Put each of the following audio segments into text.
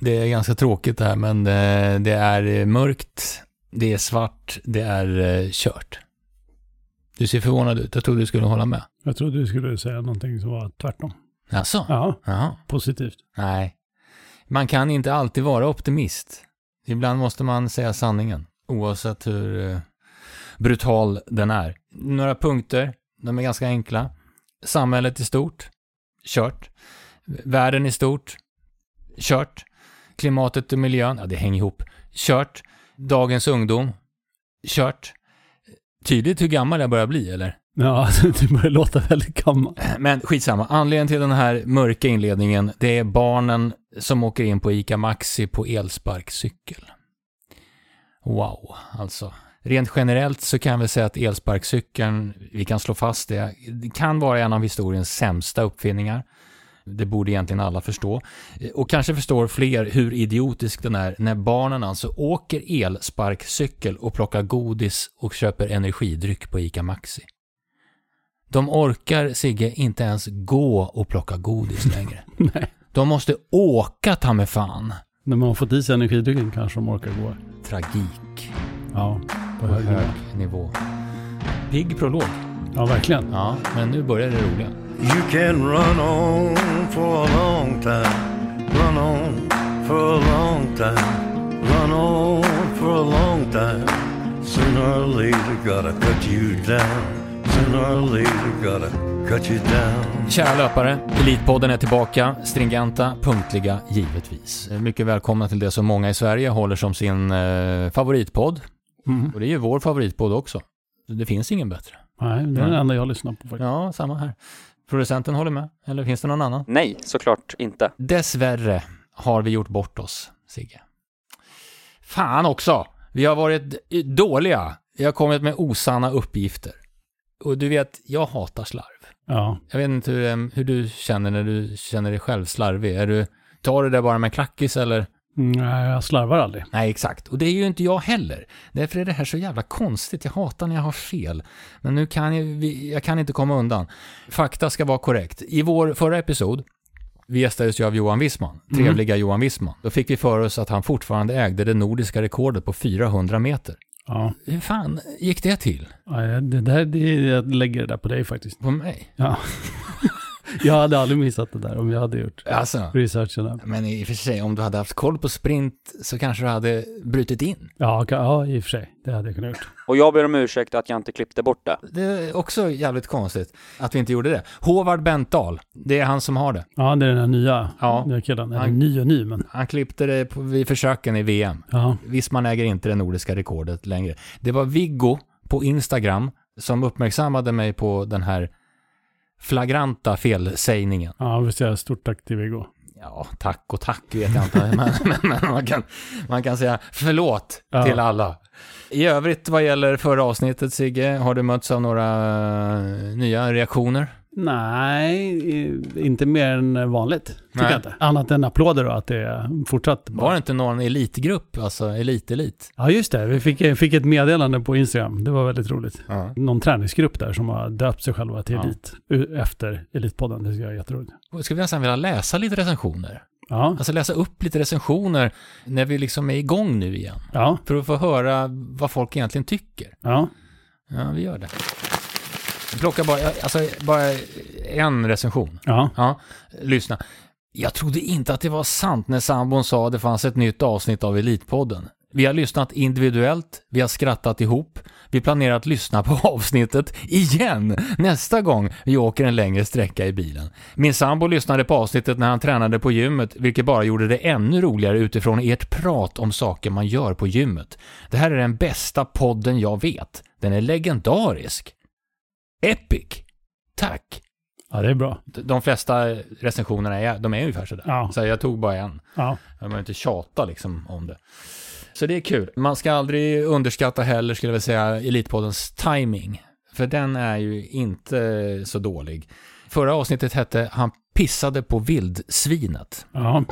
Det är ganska tråkigt det här, men det, det är mörkt, det är svart, det är eh, kört. Du ser förvånad ut. Jag trodde du skulle hålla med. Jag trodde du skulle säga någonting som var tvärtom. Alltså? Ja, Jaha. positivt. Nej. Man kan inte alltid vara optimist. Ibland måste man säga sanningen, oavsett hur eh, brutal den är. Några punkter, de är ganska enkla. Samhället i stort, kört. Världen i stort, kört. Klimatet och miljön, ja det hänger ihop, kört. Dagens ungdom, kört. Tydligt hur gammal jag börjar bli, eller? Ja, du börjar låta väldigt gammal. Men skitsamma, anledningen till den här mörka inledningen, det är barnen som åker in på ICA Maxi på elsparkcykel. Wow, alltså. Rent generellt så kan vi säga att elsparkcykeln, vi kan slå fast det, kan vara en av historiens sämsta uppfinningar. Det borde egentligen alla förstå. Och kanske förstår fler hur idiotisk den är när barnen alltså åker elsparkcykel och plockar godis och köper energidryck på ICA Maxi. De orkar, Sigge, inte ens gå och plocka godis längre. Nej. De måste åka ta med fan. När man har fått i sig energidrycken kanske de orkar gå. Tragik Ja, på på hög nivå. hög nivå. Pigg prolog. Ja, verkligen. Ja, men nu börjar det roliga. You can run on for a long time. Run on for a long time. Run on for a long time. Sooner or later, gotta cut you down. Sooner or later, gotta cut you down. Kära löpare, Elitpodden är tillbaka. Stringenta, punktliga, givetvis. Mycket välkomna till det som många i Sverige håller som sin eh, favoritpodd. Mm. Och det är ju vår favoritpodd också. Det finns ingen bättre. Nej, det är den enda jag lyssnar på faktiskt. Ja, samma här. Producenten håller med, eller finns det någon annan? Nej, såklart inte. Dessvärre har vi gjort bort oss, Sigge. Fan också! Vi har varit dåliga. Vi har kommit med osanna uppgifter. Och du vet, jag hatar slarv. Ja, Jag vet inte hur, hur du känner när du känner dig själv slarvig. Är du, tar du det bara med klackis eller? Nej, jag slarvar aldrig. Nej, exakt. Och det är ju inte jag heller. Därför är det här så jävla konstigt. Jag hatar när jag har fel. Men nu kan jag, jag kan inte komma undan. Fakta ska vara korrekt. I vår förra episod, vi gästades ju av Johan Wissman, trevliga Johan Wissman. Då fick vi för oss att han fortfarande ägde det nordiska rekordet på 400 meter. Ja, Hur fan gick det till? Ja, det där, det, jag lägger det där på dig faktiskt. På mig? Ja. jag hade aldrig missat det där om jag hade gjort Alltså, researchen. men i och för sig, om du hade haft koll på sprint så kanske du hade brutit in. Ja, ja, i och för sig. Det hade jag kunnat gjort. Och jag ber om ursäkt att jag inte klippte bort det. Det är också jävligt konstigt att vi inte gjorde det. Håvard Benttal, det är han som har det. Ja, det är den här nya, Ja. nya killen. Eller Han- ny och ny, men Han klippte det på, vid försöken i VM. ja. Wissman äger inte det nordiska rekordet längre. Det var Viggo på Instagram som uppmärksammade mig på den här flagranta felsägningen. Ja, visst är stort tack till Viggo. Ja, tack och tack vet jag inte, men, men, men man, kan, man kan säga förlåt Ja. till alla. I övrigt vad gäller förra avsnittet, Sigge, har du mötts av några eh, nya reaktioner? Nej, inte mer än vanligt. Tycker Nej. jag inte. Annat än applåder då, att det är fortsatt bra. Var det inte någon elitgrupp, alltså elit-elit? Ja, just det. Vi fick, fick ett meddelande på Instagram. Det var väldigt roligt. Ja. Någon träningsgrupp där som har döpt sig själva till Ja. Elit efter Elitpodden. Det tycker jag är jätteroligt. Skulle vi nästan vilja läsa lite recensioner? Ja, Alltså läsa upp lite recensioner när vi liksom är igång nu igen. ja, För att få höra vad folk egentligen tycker. ja. Ja, vi gör det. Vi plockar bara, alltså, bara en recension. ja. Ja, lyssna. Jag trodde inte att det var sant när sambon sa att det fanns ett nytt avsnitt av Elitpodden. Vi har lyssnat individuellt, vi har skrattat ihop, vi planerar att lyssna på avsnittet igen nästa gång vi åker en längre sträcka i bilen. Min sambo lyssnade på avsnittet när han tränade på gymmet, vilket bara gjorde det ännu roligare utifrån ert prat om saker man gör på gymmet. Det här är den bästa podden jag vet. Den är legendarisk. Epic. Tack. Ja, det är bra. De flesta recensionerna är, de är ungefär sådär. Ja. Så jag tog bara en. Ja, Jag vill inte tjata liksom om det. Så det är kul. Man ska aldrig underskatta heller, skulle jag vilja säga, Elitpoddens timing. För den är ju inte så dålig. Förra avsnittet hette Han pissade på vildsvinet. ja.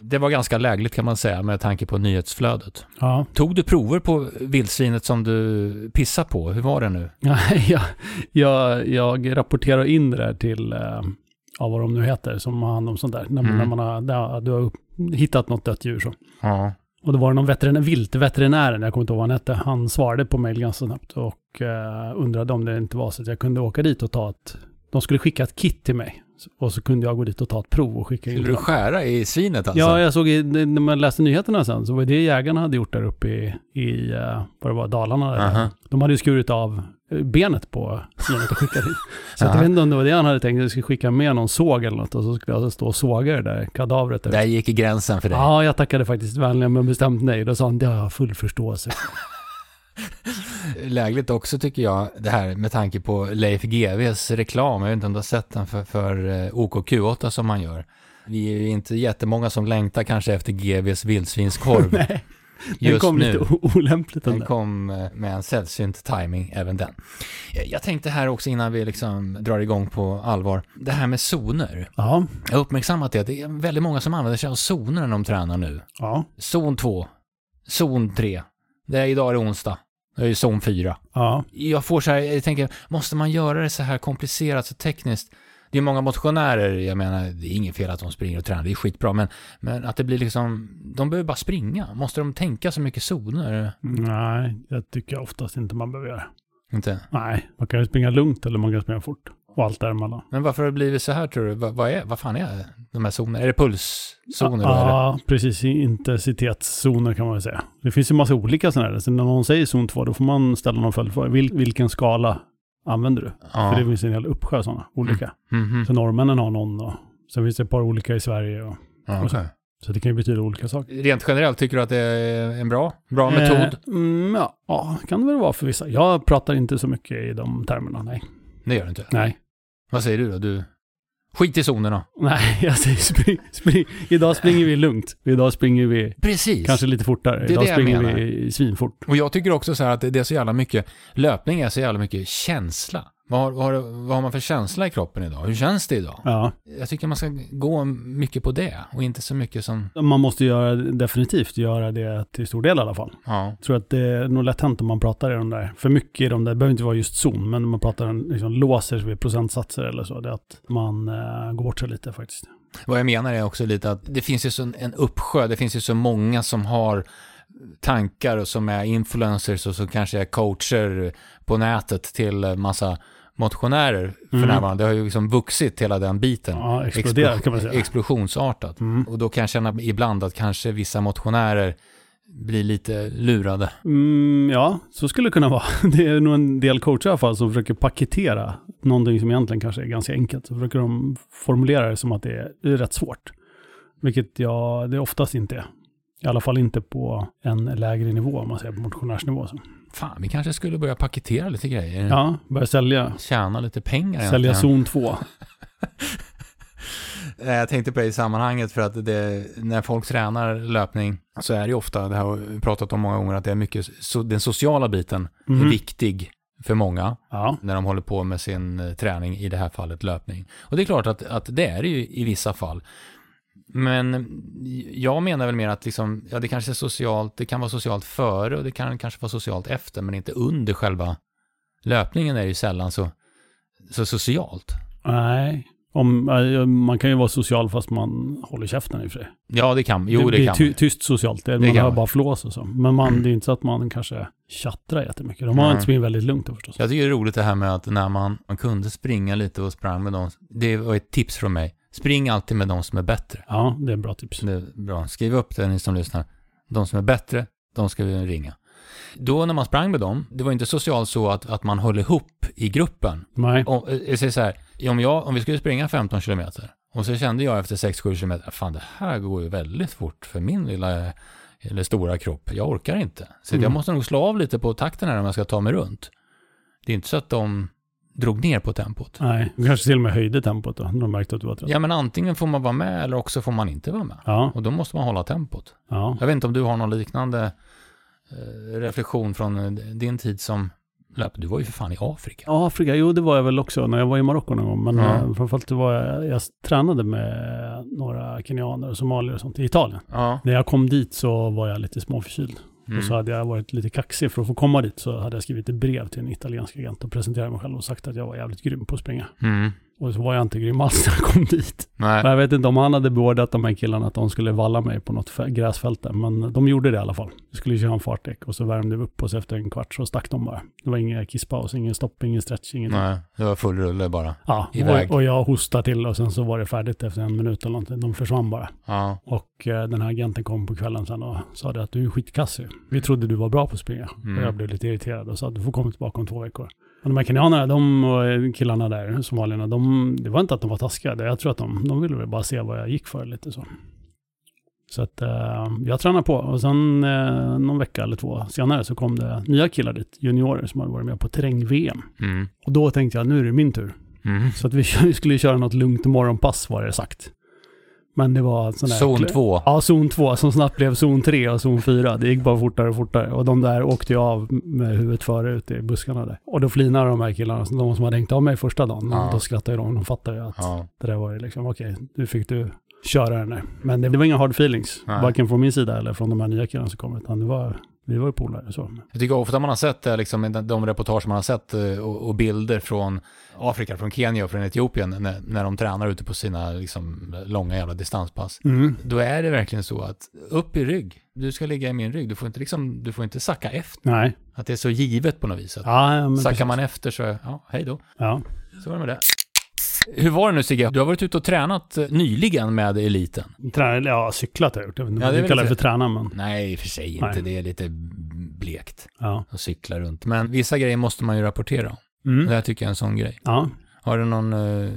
Det var ganska lägligt kan man säga med tanke på nyhetsflödet. ja. Tog du prover på vildsvinet som du pissade på? Hur var det nu? Jag, jag, jag rapporterar in det där till, eh, ja, vad de nu heter, som har hand om sånt där. När, Mm. när man har, där, du har hittat något dött djur så. Ja. Och då var det någon veterinär, viltveterinären, jag kommer inte ihåg vad han hette, han svarade på mejl ganska snabbt och eh, undrade om det inte var så att jag kunde åka dit och ta ett, de skulle skicka ett kit till mig. Och så kunde jag gå dit och ta ett prov och skicka in Skulle du skära i svinet alltså? Ja, jag såg i, när man läste nyheterna sen, så var det jägarna hade gjort där uppe i, i eh, vad det var, Dalarna. Där. Aha. De hade ju skurit av eh, benet på svinet och skickat in. Så att Aha. jag vet inte om det var det han hade tänkt, att jag skulle skicka med någon såg eller något och så skulle jag stå och såga det där kadavret. Där gick gränsen för dig. Ja, jag tackade faktiskt vänligen men bestämt nej. Då sa han, det har jag full förståelse. Lägligt också tycker jag, det här med tanke på Leif GWs reklam. Jag vet inte om du har sett den för, för eh, OKQ8 som han gör. Vi är ju inte jättemånga som längtar kanske efter GWs vildsvinskorv nej, den just kom nu. lite olämpligt den Den kom eh, med en sällsynt timing även den. Jag- Jag tänkte här också innan vi liksom drar igång på allvar. Det här med zoner. Ja, Jag har uppmärksammat det, det är väldigt många som använder sig av zoner när de tränar nu. ja, Zon 2, zon 3. Det är idag är det onsdag. Det är ju zon 4. ja. Jag får så här, jag tänker, måste man göra det så här komplicerat, så tekniskt? Det är många motionärer, jag menar, det är inget fel att de springer och tränar, det är skitbra, men, men att det blir liksom, de behöver bara springa. Måste de tänka så mycket zoner? Nej, det tycker jag oftast inte man behöver göra. Inte? Nej, man kan ju springa lugnt eller man kan springa fort. Och allt däremellan. Men varför har det blivit så här tror du? Vad, vad, är, vad fan är de här zonerna? Är det pulszoner? Ja, precis. Intensitetszoner kan man väl säga. Det finns ju massa olika sådana här. Så när någon säger zon 2, då får man ställa någon följdfråga. Vil, vilken skala använder du? Ja. För det finns en hel uppsjö sådana olika. Mhm. Så norrmännen har någon och sen finns det ett par olika i Sverige. Och, Ja, okej. så det kan ju betyda olika saker. Rent generellt, tycker du att det är en bra, bra metod? Eh, mm, ja, ja, kan det väl vara för vissa. Jag pratar inte så mycket i de termerna, nej. Det gör det inte. Nej, Vad säger du då? Du... Skit i zonerna. nej jag säger spring, spring. Idag springer vi lugnt. Idag springer vi Precis. kanske lite fortare. Idag springer vi svinfort. Och jag tycker också så här att det det är så jävla mycket, löpning är så jävla mycket känsla. Vad har, vad, har, vad har man för känsla i kroppen idag? Hur känns det idag? Ja, Jag tycker man ska gå mycket på det och inte så mycket som, man måste göra, definitivt göra det till stor del i alla fall. ja. Jag tror att det är nog lätt hänt om man pratar i de där, för mycket i de där, det behöver inte vara just zon, men om man pratar liksom, låser vid procentsatser eller så, det är att man eh, går bort sig lite faktiskt. Vad jag menar är också lite att det finns ju så en uppsjö, det finns ju så många som har tankar och som är influencers och som kanske är coacher på nätet till massa motionärer för Mm. närvarande. Det har ju liksom vuxit hela den biten. Ja, exploderat kan man säga. Explosionsartat. Mm. Och då kan jag känna ibland att kanske vissa motionärer blir lite lurade. Mm, ja, så skulle det kunna vara. Det är nog en del coacher i alla fall som försöker paketera någonting som egentligen kanske är ganska enkelt. Så försöker de formulera det som att det är, det är rätt svårt. Vilket jag, det oftast inte är. I alla fall inte på en lägre nivå, om man säger på motionärsnivå. Så. Fan, vi kanske skulle börja paketera lite grejer. Ja, börja sälja, Tjäna lite pengar sälja egentligen. zon 2. Eh, Jag tänkte på det i sammanhanget för att det, när folk tränar löpning så är det ofta, det har vi pratat om många gånger, att det är mycket, so, den sociala biten är Mhm. viktig för många Ja. när de håller på med sin eh, träning, i det här fallet löpning. Och det är klart att, att det är det ju i vissa fall. Men jag menar väl mer att liksom, ja, det kanske är socialt, det kan vara socialt före och det kan kanske vara socialt efter, men inte under själva löpningen är det ju sällan så, så socialt. Nej. Om, eh, man kan ju vara social fast man håller käften i och för sig. Ja, det kan, jo det, blir kan ty, tyst socialt. Det, Det man hör bara flås och så. Men man, det är inte så att man kanske tjattrar jättemycket. De har Nej. inte sprungit väldigt lugnt då förstås. Jag tycker det är roligt det här med att när man, man kunde springa lite och sprang med dem, det var ett tips från mig. Spring alltid med de som är bättre. Ja, det är bra tips. Det är bra. Skriv upp det ni som lyssnar. De som är bättre, de ska vi ringa. Då när man sprang med dem, det var inte socialt så att, att man höll ihop i gruppen. Nej. Om, eh, jag säger så här, om, jag, om vi skulle springa 15 kilometer och så kände jag efter 6-7 kilometer, fan det här går ju väldigt fort för min lilla eller stora kropp. Jag orkar inte. Så Mm. jag måste nog slå av lite på takten här om jag ska ta mig runt. Det är inte så att de drog ner på tempot. Nej, kanske till och med höjde tempot då. när De märkte att du var trött. Ja, men antingen får man vara med eller också får man inte vara med. Ja. Och då måste man hålla tempot. ja. Jag vet inte om du har någon liknande eh, reflektion från eh, din tid som löp. Du var ju för fan i Afrika. Afrika, jo det var jag väl också när jag var i Marocko någon gång. Men Ja. ja. framförallt var jag, jag tränade med några kenyaner och somalier och sånt i Italien. Ja. När jag kom dit så var jag lite småförkyld. Mm. Och så hade jag varit lite kaxig för att få komma dit så hade jag skrivit ett brev till en italiensk agent och presenterat mig själv och sagt att jag var jävligt grym på att springa. Mm. Och så var jag inte grym alls när jag kom dit. Nej. Men jag vet inte om han hade beordrat de här killarna att de skulle valla mig på något fä- gräsfält där. Men de gjorde det i alla fall. Vi skulle köra en fartdäck och så värmde vi upp oss efter en kvart så stack de bara. Det var ingen kisspaus, ingen stopp, ingen stretch, ingen... Nej, det var full rulle bara. Ja, och, och jag hostade till och sen så var det färdigt efter en minut eller någonting. De försvann bara. Ja. Och eh, den här agenten kom på kvällen sen och sa det att du är skitkassig. Vi trodde du var bra på att springa. Mm. Och jag blev lite irriterad och sa att du får komma tillbaka om två veckor. Och de här kenyanerna, de och killarna där, somalierna, de, det var inte att de var taskiga. Jag tror att de, de ville väl bara se vad jag gick för lite så. Så att eh, jag tränade på och sen eh, någon vecka eller två senare så kom det nya killar dit, juniorer som hade varit med på terräng-VM. Mm. Och då tänkte jag, nu är det min tur. Mm. Så att vi vi skulle köra något lugnt morgonpass var det sagt. Men det var sån där... Zon 2. Ja, zon 2 som snabbt blev zon 3 och zon 4. Det gick bara fortare och fortare. Och de där åkte jag av med huvudet före ute i buskarna där. Och då flinade de här killarna, de som hade hängt av mig första dagen. Ja. Då skrattade de. De fattade ju att Ja. det där var ju liksom, okej, nu fick du köra den där. Men det, det var inga hard feelings. Nej. Varken från min sida eller från de här nya killarna som kom. Utan det var, vi var ju polare så. Jag tycker ofta man har sett det, liksom, de- reportage man har sett eh, och, och bilder från Afrika, från Kenya och från Etiopien när, när de tränar ute på sina liksom, långa jävla distanspass. Mm. Då är det verkligen så att upp i rygg, du ska ligga i min rygg, du får inte, liksom, du får inte sacka efter. Nej. Att det är så givet på något vis. Att Ja, sackar man efter så, ja, hej då. Ja. Så var det med det. Hur var det nu Sigge? Du har varit ute och tränat eh, nyligen med eliten. Träna, ja, cyklat har jag gjort. Jag vet inte Ja, det kallar det för träna, men Nej, i och för sig inte. Nej. Det är lite blekt ja. att cykla runt. Men vissa grejer måste man ju rapportera om. Mm. Det här tycker jag är en sån grej. Ja, Har du någon eh,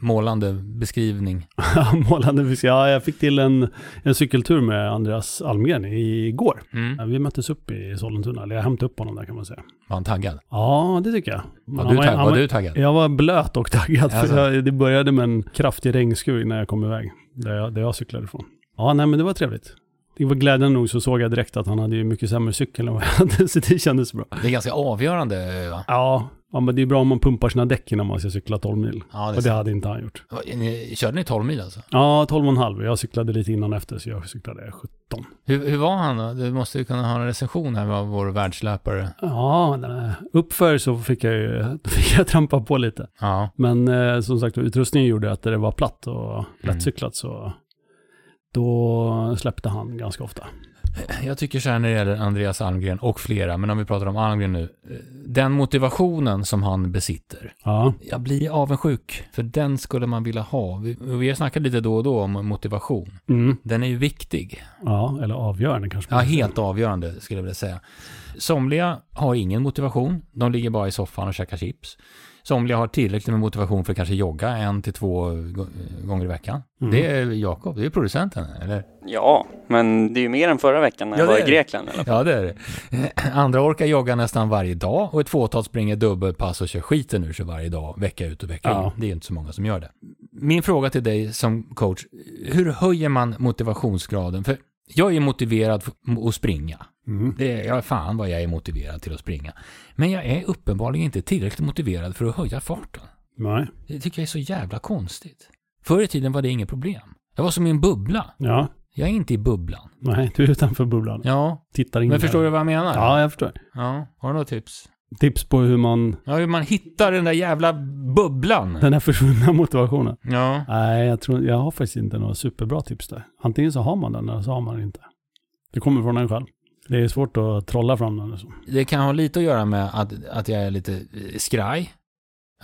målande beskrivning? målande fisk. Ja, jag fick till en, en cykeltur med Andreas Almgren igår. Mm. Vi möttes upp i Sollentuna, eller jag hämtade upp honom där kan man säga. Var han taggad? Ja, det tycker jag. Var, du, tagg- han var du taggad? Jag var blöt och taggad. Alltså. Jag, det började med en kraftig regnskur när jag kom iväg. Där jag, där jag cyklade ifrån. Ja, nej men det var trevligt. Det var glädjande nog så såg jag direkt att han hade ju mycket sämre cykel än vad jag hade, så det kändes bra. Det är ganska avgörande va? Ja, ja men det är bra om man pumpar sina däck innan man ska cykla 12 mil. Ja, det Och det hade inte han gjort. Ni, körde ni 12 mil alltså? Ja, 12,5. Jag cyklade lite innan efter, så jag cyklade 17. Hur, hur var han då? Du måste ju kunna ha en recension här av vår världslöpare. Ja, uppför så fick jag ju fick jag trampa på lite. Ja. Men eh, som sagt, utrustningen gjorde att det var platt och Mm. lättcyklat så då släppte han ganska ofta. Jag tycker så här när det gäller Andreas Almgren och flera, men om vi pratar om Almgren nu. Den motivationen som han besitter. Ja, Jag blir avundsjuk, för den skulle man vilja ha. Vi, vi har snackat lite då och då om motivation. mm. Den är ju viktig. ja eller avgörande kanske. Ja, helt avgörande skulle jag vilja säga. Somliga har ingen motivation. De ligger bara i soffan och käkar chips. Somliga har tillräckligt med motivation för att kanske jogga en till två gå- gånger i veckan. Mm. Det är Jakob, det är producenten, eller? Ja, men det är ju mer än förra veckan när Ja, jag var i. Grekland. Eller? Ja, det är det. Andra orkar jogga nästan varje dag och ett fåtal springer dubbelpass och kör skiten ur sig varje dag, vecka ut och vecka Ja. in. Det är inte så många som gör det. Min fråga till dig som coach, hur höjer man motivationsgraden? För jag är motiverad f- att springa. Mm. Det ja, fan vad jag är motiverad till att springa. Men jag är uppenbarligen inte tillräckligt motiverad för att höja farten. Nej. Det tycker jag är så jävla konstigt. Förr i tiden var det inget problem. Jag var som i en bubbla. Ja. Jag är inte i bubblan. Nej, du är utanför bubblan. Ja, Tittar in men där. förstår du vad jag menar? Ja, jag förstår. Ja, har du några tips? Tips på hur man... Ja, hur man hittar den där jävla bubblan. Den här försvunna motivationen. Ja. Nej, jag tror... Jag har faktiskt inte några superbra tips där. Antingen så har man den eller så har man den inte. Det kommer från en själv. Det är svårt att trolla fram den. Liksom. Det kan ha lite att göra med att, att jag är lite eh, skraj.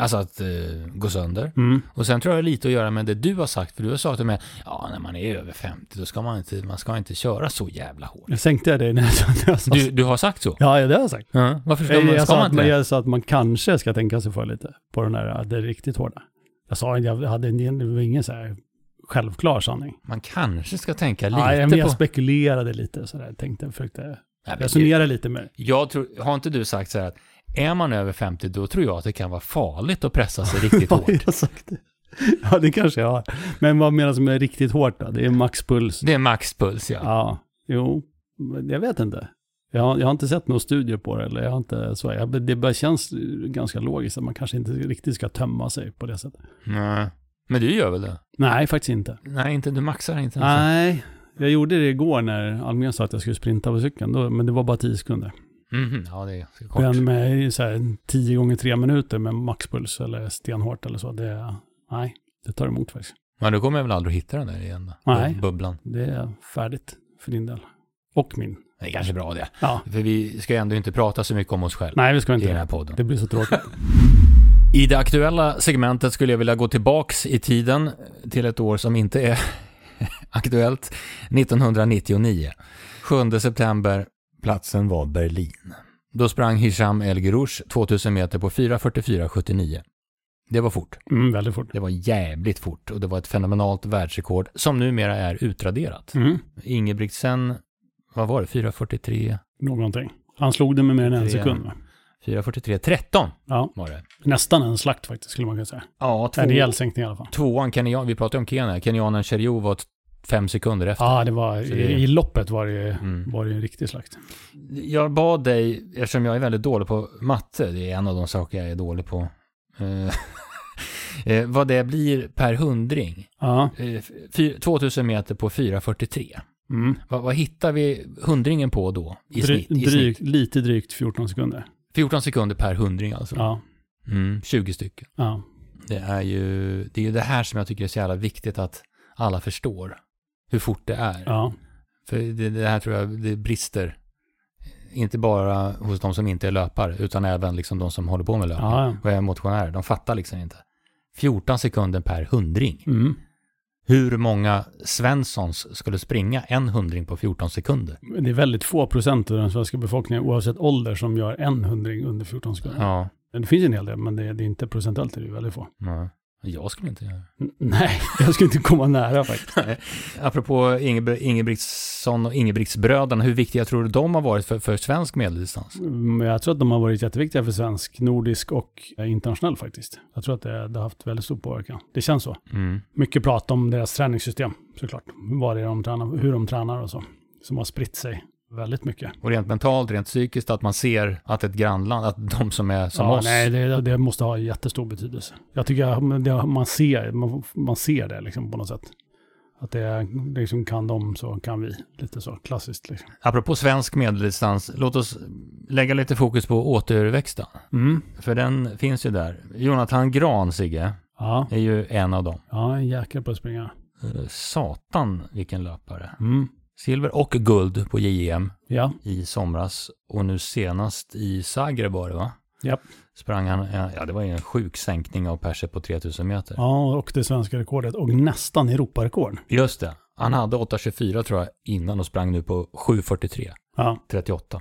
Alltså att uh, gå sönder. Mm. Och sen tror jag det har lite att göra med det du har sagt. För du har sagt till mig, ja när man är över 50 då ska man inte, man ska inte köra så jävla hårt. Jag sänkte jag dig när jag sa Du, du har sagt så? Ja, det har jag sagt. Ja. Varför ska Jag, man, jag, sa man att, inte man- det? jag sa att man kanske ska tänka sig för lite på den där, det riktigt hårda. Jag sa jag hade en, det var ingen så här självklar sanning. Man kanske ska tänka lite Nej, men jag på... spekulerade lite sådär, tänkte, försökte Nej, resonera lite med. Jag tror, har inte du sagt så här att är man över 50 då tror jag att det kan vara farligt att pressa sig riktigt hårt. Ja, jag har sagt det. Ja, det kanske jag har. Men vad menas med riktigt hårt då? Det är maxpuls. Det är maxpuls ja. Ja, jo, jag vet inte. Jag har, jag har inte sett några studier på det, eller jag har inte så. Jag, det bara känns ganska logiskt att man kanske inte riktigt ska tömma sig på det sättet. Nej. Men du gör väl det? Nej, faktiskt inte. Nej, inte, du maxar inte ens. Nej, jag gjorde det igår när Almgren sa att jag skulle sprinta på cykeln, då, men det var bara 10 sekunder. Mhm, Ja, det är kort. Men med så här 10 gånger 3 minuter med maxpuls eller stenhårt eller så, det, nej, det tar emot faktiskt. Men då kommer jag väl aldrig att hitta den där igen? Nej. Bubblan. Det är färdigt för din del. Och min. Det är kanske bra det. Ja. För vi ska ändå inte prata så mycket om oss själva Nej, vi ska i inte den här podden. Det blir så tråkigt. I det aktuella segmentet skulle jag vilja gå tillbaks i tiden till ett år som inte är aktuellt. 1999. 7 september, platsen var Berlin. Då sprang Hisham El Gurouch 2000 meter på 4.44,79. Det var fort. Mm, väldigt fort. Det var jävligt fort och det var ett fenomenalt världsrekord som numera är utraderat. Mm. Ingebrigtsen, vad var det, 4.43? Någonting. Han slog det med mer än en sekund. va? 4.43,13 Ja, var det. nästan en slakt faktiskt skulle man kunna säga. Ja, två, En rejäl sänkning i alla fall. tvåan, Kenyan, vi pratade om Kenya, kenyanen Cherio var fem sekunder efter. Ja, det var, det- i, loppet var det, Mm. var det en riktig slakt. Jag bad dig, eftersom jag är väldigt dålig på matte, det är en av de saker jag är dålig på, eh, eh, vad det blir per hundring. Ja. Eh, fy- 2000 meter på 4.43. Mm. Vad, vad hittar vi hundringen på då? I Dry, snitt, i drygt, snitt? lite drygt 14 sekunder. 14 sekunder per hundring alltså. Ja. Mm, 20 stycken. Ja. Det är, ju, det är ju det här som jag tycker är så jävla viktigt att alla förstår. Hur fort det är. Ja. För det, det här tror jag det brister. Inte bara hos de som inte är löpare, utan även liksom de som håller på med löpning. Ja, ja. Och är motionärer. De fattar liksom inte. 14 sekunder per hundring. Mm. Hur många Svenssons skulle springa en hundring på 14 sekunder? Det är väldigt få procent av den svenska befolkningen oavsett ålder som gör en hundring under 14 sekunder. Ja. Det finns en hel del, men det är, det är inte procentuellt, det är väldigt få. Nej. Jag skulle inte göra det. Nej, jag skulle inte komma nära faktiskt. Apropå Ingebr Ingebrigtsson och Ingebrigtsbröderna, hur viktiga tror du de har varit för, för svensk medeldistans? Men jag tror att de har varit jätteviktiga för svensk, nordisk och eh, internationell faktiskt. Jag tror att det, det har haft väldigt stor påverkan. Det känns så. Mm. Mycket prat om deras träningssystem såklart. Vad det är de tränar, hur de tränar och så. Som har spritt sig väldigt mycket. Och rent mentalt, rent psykiskt, att man ser att ett grannland, att de som är som ja, oss, nej, det, det måste ha jättestor betydelse. Jag tycker att det, man, ser, man, man ser det liksom på något sätt. Att det är, liksom kan de så kan vi. Lite så klassiskt liksom. apropå svensk medeldistans, låt oss lägga lite fokus på återväxten. Mm. För den finns ju där. Jonathan Gran, Sigge, Ja, är ju en av dem. ja, en jäkel på att springa. Eh, Satan vilken löpare. Mm. Silver och guld på JM Ja, i somras. Och nu senast i Zagreb var det va? Japp. Sprang han, ja det var ju en sjuk sänkning av perser på 3000 meter. ja, och det svenska rekordet och nästan Europarekord. Just det. Han hade 8.24 tror jag innan och sprang nu på 7.43, Ja, 38.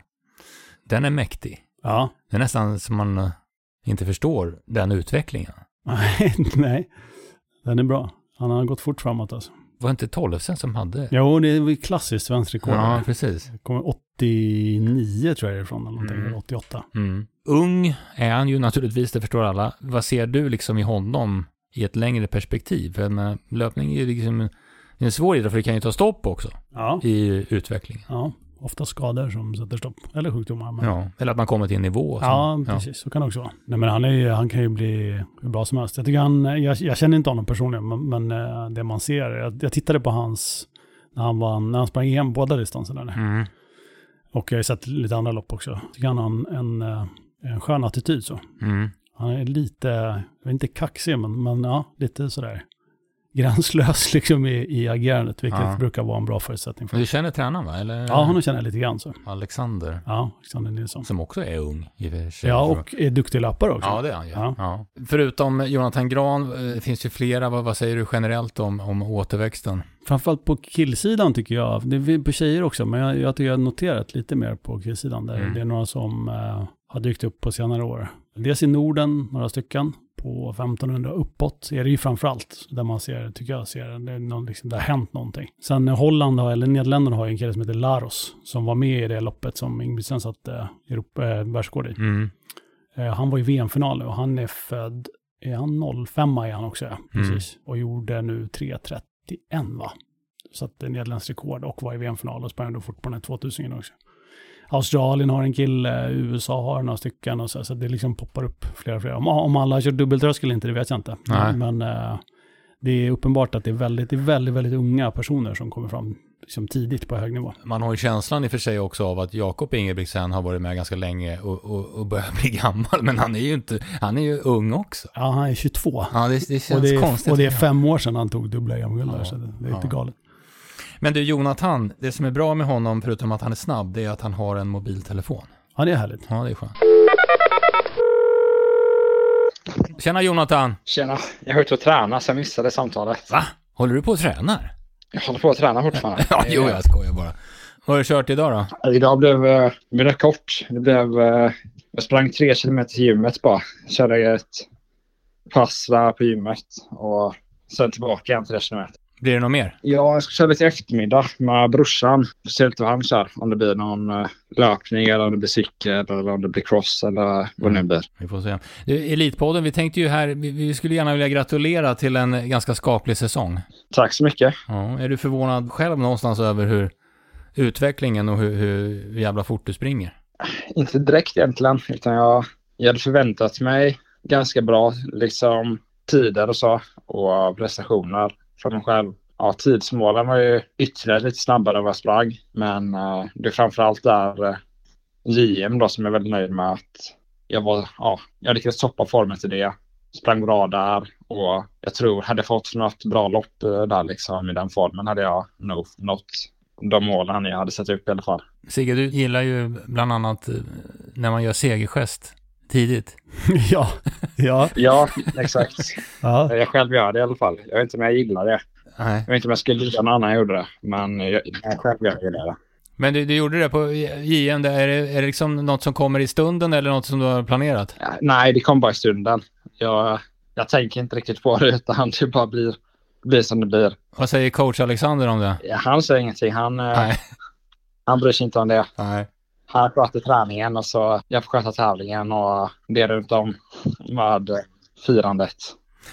Den är mäktig. ja. Det är nästan som man eh, inte förstår den utvecklingen. Nej, nej. Den är bra. Han har gått fort framåt alltså. Var det inte Tollefsen som hade? Jo, det är väl klassiskt svenskt rekord. Ja, precis. Kommer 89 tror jag det är ifrån, eller någonting, Mm. eller 88. Mm. Ung är han ju naturligtvis, det förstår alla. Vad ser du liksom i honom i ett längre perspektiv? För en, eh, löpning är ju liksom en, det svår idrott för det kan ju ta stopp också Ja. i utvecklingen. Ja, ofta skador som sätter stopp. Eller sjukdomar. Men... Ja, eller att man kommer till en nivå. som- Ja, precis. Så kan det också vara. Nej, men han, är han kan ju bli hur bra som helst. Jag, tycker han, jag, jag känner inte honom personligen, men, men eh, det man ser, jag, jag tittade på hans, när han, vann, när han sprang EM båda distanserna. Mm. Och jag har sett lite andra lopp också. Jag tycker han har en, en, eh, en skön attityd så. Mm. Han är lite, inte kaxig, men, men ja, lite sådär gränslös liksom i, i agerandet, vilket Ja. brukar vara en bra förutsättning för du känner tränaren va? Eller? Ja, honom känner jag lite grann så. Alexander, Ja, Alexander Nilsson. som också är ung i och för sig. Ja, och är duktig löpare också. Ja, det är han. Ja. Ja. Förutom Jonathan Gran, eh, finns ju flera. Vad, vad säger du generellt om, om återväxten? Framförallt på killsidan tycker jag. Det är på tjejer också, men jag, jag tycker jag har noterat lite mer på killsidan. Där Mm. Det är några som eh, har dykt upp på senare år. Dels i Norden, några stycken. På 1500 uppåt är det ju framförallt där man ser, tycker jag, ser det, någon, liksom, det har hänt någonting. Sen Holland, har, eller Nederländerna har ju en kille som heter Laros, som var med i det loppet som Ingebrigtsen satte Europa, eh, världsrekord i. Mm. Eh, han var i VM-final och han är född, är han 05 är han också, ja. Precis. Och gjorde nu 3.31 va? Så att det är nederländskt rekord och var i VM-final och sprang då fort på den här 2000 också. Australien har en kille, USA har några stycken och så, så det liksom poppar upp flera och flera. Om, om alla har kört dubbeltröskel eller inte, det vet jag inte. Nej. Men, eh, det är uppenbart att det är väldigt, det är väldigt, väldigt unga personer som kommer fram liksom tidigt på hög nivå. Man har ju känslan i och för sig också av att Jakob Ingebrigtsen har varit med ganska länge och, och, och börjar bli gammal. Men han är ju inte, han är ju ung också. Ja, han är 22. Ja, det, det känns och, det är, konstigt. och det är fem år sedan han tog dubbla EM-guld Ja, så det, är ja. inte galet. Men du Jonathan, det som är bra med honom, förutom att han är snabb, det är att han har en mobiltelefon. Ja, det är härligt. Ja, det är skönt. Tjena Jonathan! Tjena, jag har ute och träna så jag missade samtalet. Va? Håller du på och tränar? Jag håller på att träna fortfarande. Ja, jo, jag skojar bara. Vad har du kört idag då? Idag blev eh, blev det kort. Det blev, eh, jag sprang tre kilometer till gymmet bara. Körde ett pass där på gymmet och sen tillbaka igen tre kilometer. Blir det något mer? Ja, jag ska köra lite eftermiddag med brorsan. Se lite vad han kör. Om det blir någon eh, löpning eller om det blir cykel eller om det blir cross eller vad det nu blir. Vi får se. Du, Elitpodden, vi tänkte ju här, vi, vi skulle gärna vilja gratulera till en ganska skaplig säsong. Tack så mycket. Ja, är du förvånad själv någonstans över hur utvecklingen och hur, hur jävla fort du springer? Inte direkt egentligen, utan jag, jag hade förväntat mig ganska bra liksom, tider och så och prestationer från mig själv. Ja, tidsmålen var ju ytterligare lite snabbare än vad jag sprang, men uh, det är framförallt där uh, JM då som jag är väldigt nöjd med att jag var, ja, jag lyckades toppa formen till det. Sprang bra där och jag tror hade jag fått något bra lopp eh, där liksom i den formen hade jag nog nått de målen jag hade satt upp i alla fall. Sigge, du gillar ju bland annat eh, när man gör segergest tidigt. ja, ja, Ja, exakt. ja. Jag själv gör det i alla fall. Jag vet inte om jag gillar det. Nej. Jag vet inte om jag skulle gilla någon annan gjorde det. Men jag, jag själv gör det. Men du, du gjorde det på JM, det- är det, är det liksom något som kommer i stunden eller något som du har planerat? Ja, nej, det kom bara i stunden. Jag, jag tänker inte riktigt på det utan det bara blir, blir som det blir. Vad säger coach Alexander om det? Ja, Han säger ingenting. Han, eh, Nej. han bryr sig inte om det. Nej. Han sköter träningen och så jag får sköta tävlingen och det runt om med firandet.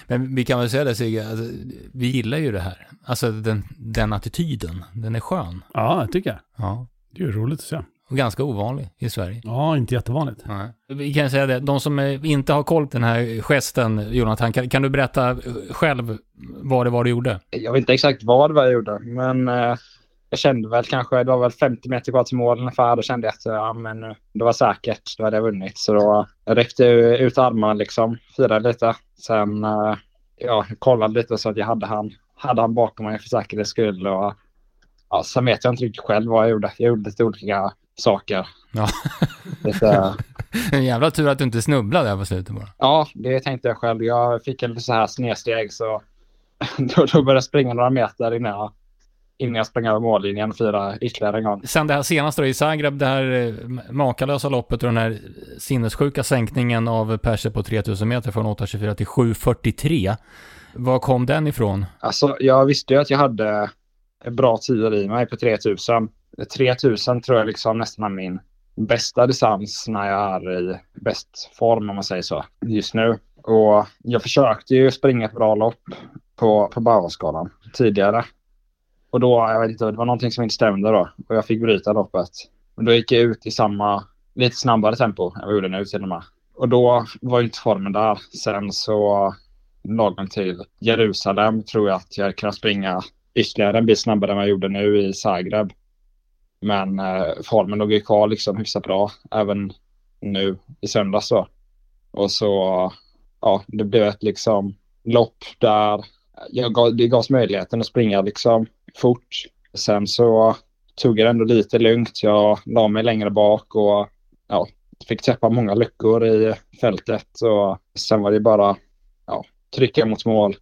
Men vi kan väl säga det Sigge, alltså, vi gillar ju det här. Alltså den, den attityden, den är skön. ja, det tycker jag. Ja. Det är ju roligt att se. Och ganska ovanlig i Sverige. Ja, inte jättevanligt. Nej. Vi kan säga det, de som inte har koll på den här gesten, Jonathan, kan, kan du berätta själv vad det var du gjorde? Jag vet inte exakt vad det var jag gjorde, men eh, jag kände väl kanske, det var väl 50 meter kvar till mål ungefär. Då kände jag att ja, men, det var säkert, då hade jag vunnit. Så då räckte jag ut armarna liksom, firade lite. Sen eh, ja, kollade lite så att jag hade han, hade han bakom mig för säkerhets skull. Och, ja, sen vet jag inte riktigt själv vad jag gjorde. Jag gjorde lite olika saker. Ja. Lite, En jävla tur att du inte snubblade där på slutet bara. ja, det tänkte jag själv. Jag fick en så här snedsteg så då, då började jag springa några meter innan jag, innan jag sprang över mållinjen firade ytterligare en gång. Sen det här senaste då i Zagreb, det här eh, makalösa loppet och den här sinnessjuka sänkningen av perser på 3000 meter från 8.24 till 7.43. Var kom den ifrån? Alltså, jag visste ju att jag hade bra tider i mig på 3000. 3000 tror jag liksom nästan är min bästa distans när jag är i bäst form om man säger så just nu. Och jag försökte ju springa ett bra lopp på, på Bauerskalan tidigare. Och då, jag vet inte, det var någonting som inte stämde då. Och jag fick bryta loppet. Men då gick jag ut i samma, lite snabbare tempo än vad jag gjorde nu till och med. Och då var ju inte formen där. Sen så lagom till Jerusalem tror jag att jag kan springa ytterligare en bit snabbare än vad jag gjorde nu i Zagreb. Men eh, formen låg ju kvar liksom hyfsat bra även nu i söndags då. Och så, ja, det blev ett liksom lopp där jag gav, det gavs möjligheten att springa liksom fort. Sen så tog jag det ändå lite lugnt. Jag la mig längre bak och ja, fick täppa många luckor i fältet. Och sen var det bara ja, trycka mot mål.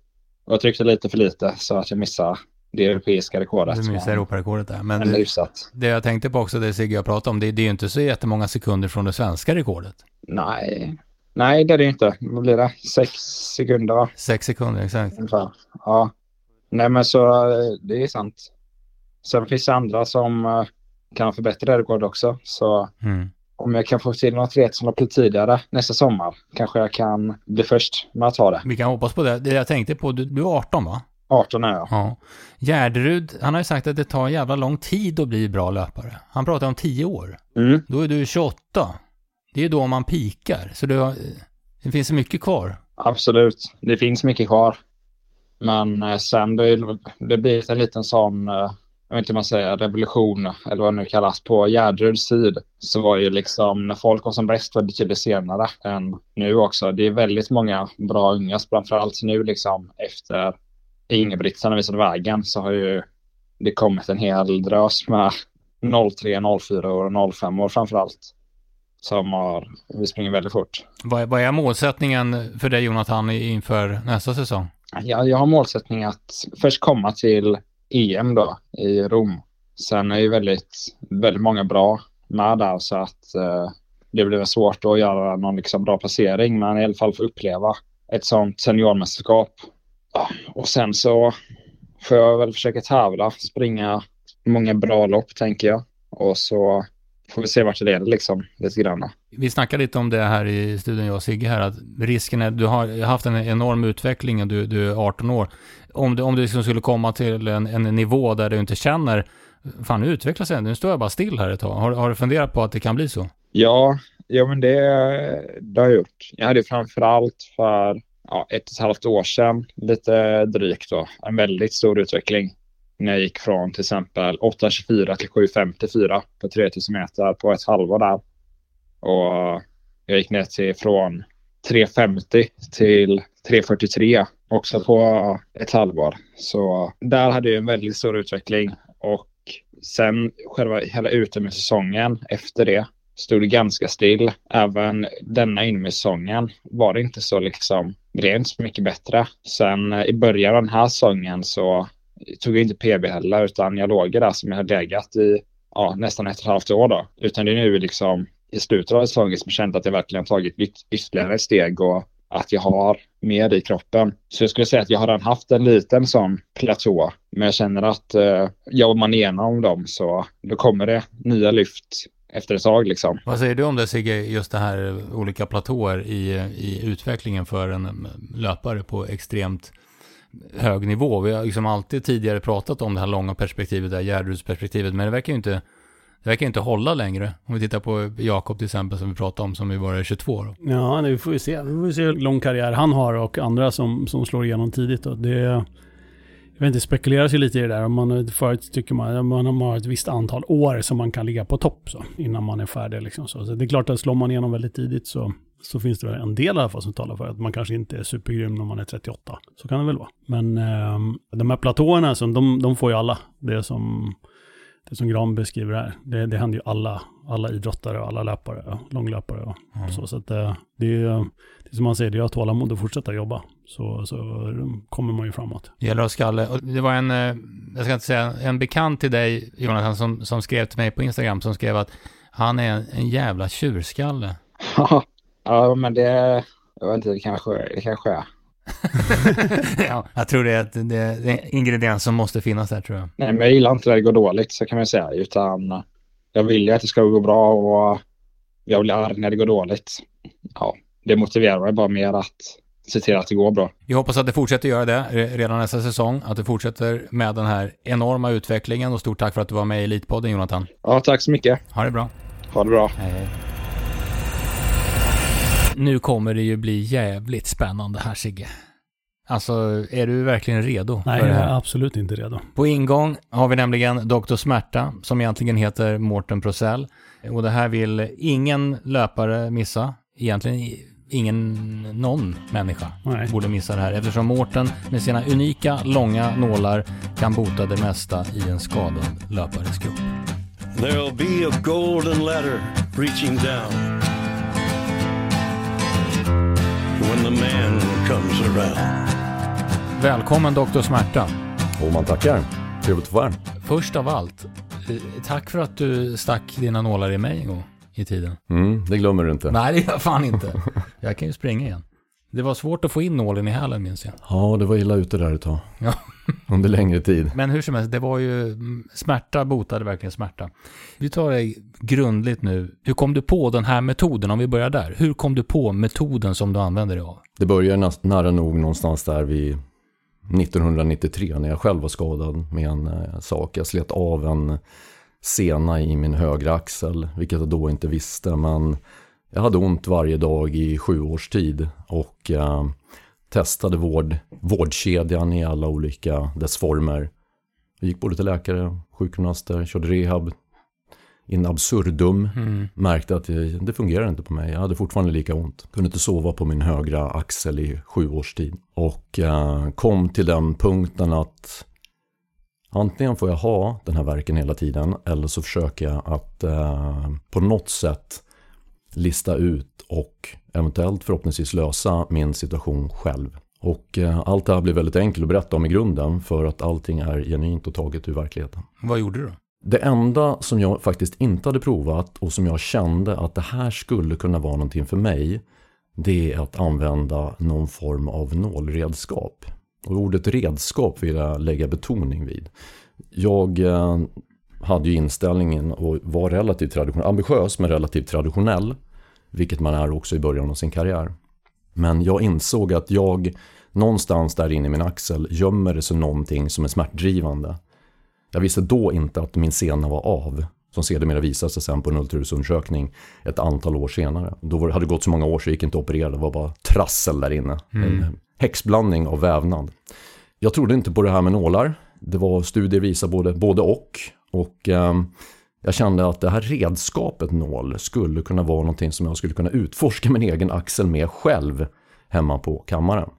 Och jag tryckte lite för lite så att jag missade det europeiska rekordet. Du missade Europarekordet där. Men Men det, jag tänkte på också, det Sigge har pratat om, det, det är ju inte så jättemånga sekunder från det svenska rekordet. Nej. Nej, det är det inte. Vad blir det? Sex sekunder va? Sex sekunder, exakt. ungefär. Ja. Nej men så eh, det är sant. Sen finns det andra som eh, kan förbättra det också. Så Mm. om jag kan få till något ret som lopp tidigare nästa sommar kanske jag kan bli först med att ta det. Vi kan hoppas på det. Det jag tänkte på, du, du är 18 va? 18 är jag. Ja. Gärderud, han har ju sagt att det tar jävla lång tid att bli bra löpare. Han pratar om 10 år. Mm. Då är du 28. Det är då man pikar. Så du har, det finns mycket kvar. Absolut. Det finns mycket kvar. Men eh, sen det, det blir en liten sån, eh, jag vet inte hur man säger, revolution eller vad det nu kallas på Gärderuds tid. Så var ju liksom när folk var som bäst var det typ betydligt senare än nu också. Det är väldigt många bra unga, framförallt nu liksom efter Ingebrigtsen visade vägen så har ju det kommit en hel drös med 03, 04 och 05 år framförallt. Som har, vi springer väldigt fort. Vad, är- vad är målsättningen för dig Jonathan inför nästa säsong? Jag, jag har målsättning att först komma till EM då i Rom. Sen är ju väldigt, väldigt många bra med där så att eh, det blir väl svårt att göra någon liksom bra placering men i alla fall få uppleva ett sånt seniormästerskap. Och sen så får jag väl försöka tävla, springa många bra lopp tänker jag. Och så får vi se vart det leder liksom lite grann. Vi snackade lite om det här i studion, jag och Sigge här, att risken är, du har haft en enorm utveckling och du, du är 18 år. Om du, om du liksom skulle komma till en, en nivå där du inte känner, fan nu utvecklas jag, nu står jag bara still här ett tag. Har, har du funderat på att det kan bli så? Ja, ja men det, det har jag gjort. Jag hade framförallt för ja, ett och ett halvt år sedan, lite drygt då, en väldigt stor utveckling. När jag gick från till exempel 8.24 till 7.54 på 3000 meter på ett halvår där. Och jag gick ner till från 3.50 till 3.43 också på ett halvår. Så där hade jag en väldigt stor utveckling och sen själva hela utomhussäsongen efter det stod det ganska still. Även denna inomhussäsongen var det inte så liksom, det är inte så mycket bättre. Sen i början av den här säsongen så tog jag inte PB heller utan jag låg där som jag hade legat i ja, nästan ett och ett halvt år då. Utan det är nu liksom i slutet av säsongen som jag känt att jag verkligen tagit yt- ytterligare ett steg och att jag har mer i kroppen. Så jag skulle säga att jag har redan haft en liten sån platå. Men jag känner att eh, jobbar man igenom dem så då kommer det nya lyft efter ett tag liksom. Vad säger du om det Sigge, just det här olika platåer i, i utvecklingen för en eh, löpare på extremt hög nivå? Vi har liksom alltid tidigare pratat om det här långa perspektivet, det här Gärderudsperspektivet, men det verkar ju inte det verkar inte hålla längre. Om vi tittar på Jakob till exempel som vi pratade om som ju bara är 22 då. Ja, det får vi se. Vi får se hur lång karriär han har och andra som, som slår igenom tidigt. Då. det, jag vet inte, spekuleras ju lite i det där. Om man, förut tycker man att man har ett visst antal år som man kan ligga på topp så, innan man är färdig. Liksom så. så det är klart att slår man igenom väldigt tidigt så, så finns det väl en del i alla fall som talar för att man kanske inte är supergrym när man är 38. Så kan det väl vara. Men eh, de här platåerna, så, de, de får ju alla. Det som, det som Gran beskriver här, det, det händer ju alla, alla idrottare och alla löpare, och långlöpare och så. Så att eh, det är det är som man säger, det är att tålamod och fortsätta jobba. Så, så kommer man ju framåt. Det gäller att skalle. Och det var en, eh, jag ska inte säga, en bekant till dig Jonathan som, som skrev till mig på Instagram som skrev att han är en, en jävla tjurskalle. ja, men det, jag vet inte, det kanske, det kanske är. ja, jag tror det är, ett, det är en ingrediens som måste finnas där tror jag. Nej, men jag gillar inte när det går dåligt, så kan man säga. Utan jag vill ju att det ska gå bra och jag blir arg när det går dåligt. Ja, det motiverar mig bara mer att se till att det går bra. Vi hoppas att det fortsätter göra det re- redan nästa säsong, att det fortsätter med den här enorma utvecklingen och stort tack för att du var med i Elitpodden Jonathan. Ja, tack så mycket. Ha det bra. Ha det bra. Hej. Nu kommer det ju bli jävligt spännande här Sigge. Alltså, är du verkligen redo Nej, för jag är absolut inte redo. På ingång har vi nämligen Dr. Smärta, som egentligen heter Mårten Prosell. Och det här vill ingen löpare missa. Egentligen ingen, någon människa Nej. borde missa det här. Eftersom Mårten med sina unika, långa nålar kan bota det mesta i en skadad löpares kropp. There'll be a golden ladder reaching down when the man comes around. Välkommen Dr. Smärta. Och man tackar. Trevligt att vara här. Först av allt, eh, tack för att du stack dina nålar i mig en gång i tiden. Mm, det glömmer du inte. Nej, det gör jag fan inte. Jag kan ju springa igen. Det var svårt att få in nålen i hälen minns jag. Ja, det var illa ute där ett tag. Ja. Under längre tid. Men hur som helst, det var ju smärta botade verkligen smärta. Vi tar det grundligt nu. Hur kom du på den här metoden, om vi börjar där? Hur kom du på metoden som du använder dig av? Det började nära nog någonstans där vid 1993 när jag själv var skadad med en eh, sak. Jag slet av en sena i min högra axel, vilket jag då inte visste. Men jag hade ont varje dag i sju års tid och eh, testade vård, vårdkedjan i alla olika dess former. Jag gick både till läkare, sjukgymnaster, körde rehab in absurdum. Märkte att det, det fungerade inte på mig. Jag hade fortfarande lika ont. Kunde inte sova på min högra axel i sju års tid. Och eh, kom till den punkten att antingen får jag ha den här verken hela tiden eller så försöker jag att eh, på något sätt lista ut och eventuellt förhoppningsvis lösa min situation själv. Och eh, allt det här blir väldigt enkelt att berätta om i grunden för att allting är genuint och taget ur verkligheten. Vad gjorde du då? Det enda som jag faktiskt inte hade provat och som jag kände att det här skulle kunna vara någonting för mig det är att använda någon form av nålredskap. Och ordet redskap vill jag lägga betoning vid. Jag eh, hade ju inställningen och var relativt traditionell, ambitiös men relativt traditionell. Vilket man är också i början av sin karriär. Men jag insåg att jag någonstans där inne i min axel gömmer det sig någonting som är smärtdrivande. Jag visste då inte att min sena var av. Som sedermera visade sig sen på en ultraljudsundersökning ett antal år senare. Då hade det gått så många år så jag gick inte att operera. Det var bara trassel där inne. En häxblandning av vävnad. Jag trodde inte på det här med nålar. Det var studier visar både, både och. Och ehm, jag kände att det här redskapet nål skulle kunna vara någonting som jag skulle kunna utforska min egen axel med själv hemma på kammaren.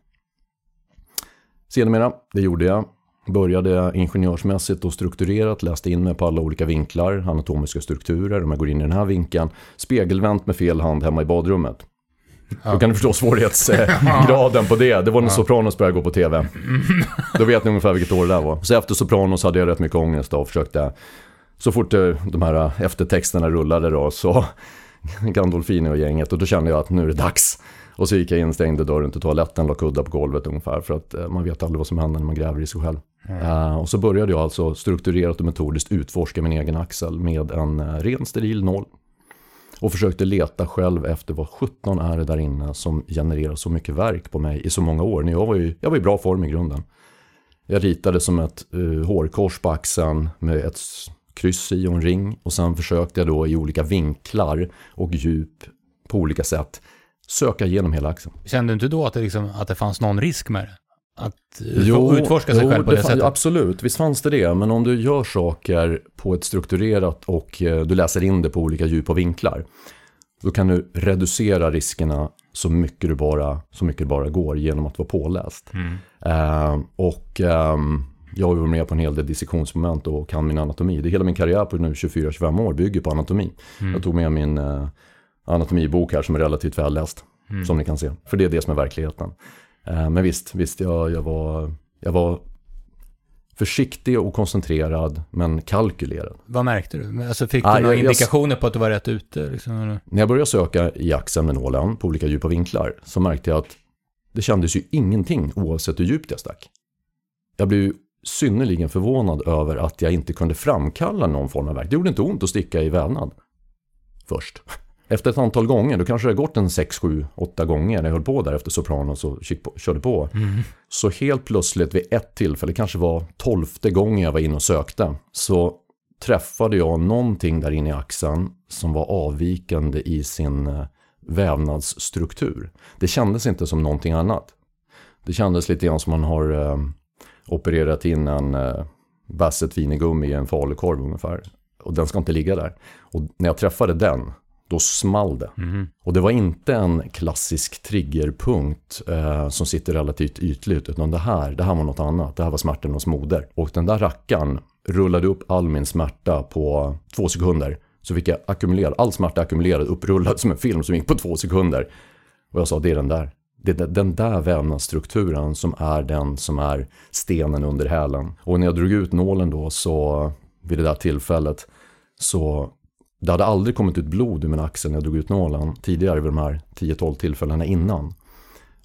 Sedermera, det gjorde jag. Började ingenjörsmässigt och strukturerat, läste in mig på alla olika vinklar, anatomiska strukturer. Om jag går in i den här vinkeln, spegelvänt med fel hand hemma i badrummet. Då kan du förstå svårighetsgraden på det. Det var när Sopranos började gå på tv. Då vet ni ungefär vilket år det där var. Så efter Sopranos hade jag rätt mycket ångest och försökte så fort eh, de här eftertexterna rullade då så Gandolfini och gänget och då kände jag att nu är det dags. Och så gick jag in, stängde dörren till toaletten, la kuddar på golvet ungefär för att eh, man vet aldrig vad som händer när man gräver i sig själv. Eh, och så började jag alltså strukturerat och metodiskt utforska min egen axel med en uh, ren steril nål. Och försökte leta själv efter vad 17 är det där inne som genererar så mycket verk på mig i så många år. Jag var ju, jag var i bra form i grunden. Jag ritade som ett uh, hårkors på axeln med ett kryss i och en ring. Och sen försökte jag då i olika vinklar och djup på olika sätt söka igenom hela axeln. Kände du inte då att det, liksom, att det fanns någon risk med det? Att jo, utforska sig jo, själv på det, fan- sättet? Absolut, visst fanns det det. Men om du gör saker på ett strukturerat och eh, du läser in det på olika djup och vinklar. Då kan du reducera riskerna så mycket du bara, så mycket det bara går genom att vara påläst. Eh, och ehm, jag har varit med på en hel del dissektionsmoment och kan min anatomi. Det är hela min karriär på nu 24-25 år bygger på anatomi. Jag tog med min eh, anatomibok här som är relativt välläst. Som ni kan se. För det är det som är verkligheten. Eh, men visst, visst jag, jag, var, jag var försiktig och koncentrerad men kalkylerad. Vad märkte du? Alltså fick Ah, du några jag- jag- indikationer på att du var rätt ute? Liksom? När jag började söka i axeln med nålen på olika djupa vinklar så märkte jag att det kändes ju ingenting oavsett hur djupt jag stack. Jag blev synnerligen förvånad över att jag inte kunde framkalla någon form av verk. Det gjorde inte ont att sticka i vävnad först. efter ett antal gånger, då kanske det har gått en 6, 7, 8 gånger när jag höll på där efter Sopranos och körde på. Mm. Så helt plötsligt vid ett tillfälle, kanske var tolfte gången jag var inne och sökte, så träffade jag någonting där inne i axeln som var avvikande i sin eh, vävnadsstruktur. Det kändes inte som någonting annat. Det kändes lite grann som man har eh, opererat in en eh, basset vinegummi i en falukorv ungefär. Och den ska inte ligga där. Och när jag träffade den, då small det. Mm. Och det var inte en klassisk triggerpunkt eh, som sitter relativt ytligt, utan det här, det här var något annat. Det här var smärtan hos moder. Och den där rackaren rullade upp all min smärta på två sekunder. Så fick jag ackumulera, all smärta ackumulerad, upprullad som en film som gick på två sekunder. Och jag sa, det är den där. Det är den där vävnadsstrukturen som är den som är stenen under hälen. Och när jag drog ut nålen då så, vid det där tillfället, så det hade aldrig kommit ut blod ur min axel när jag drog ut nålen tidigare vid de här 10-12 tillfällena innan.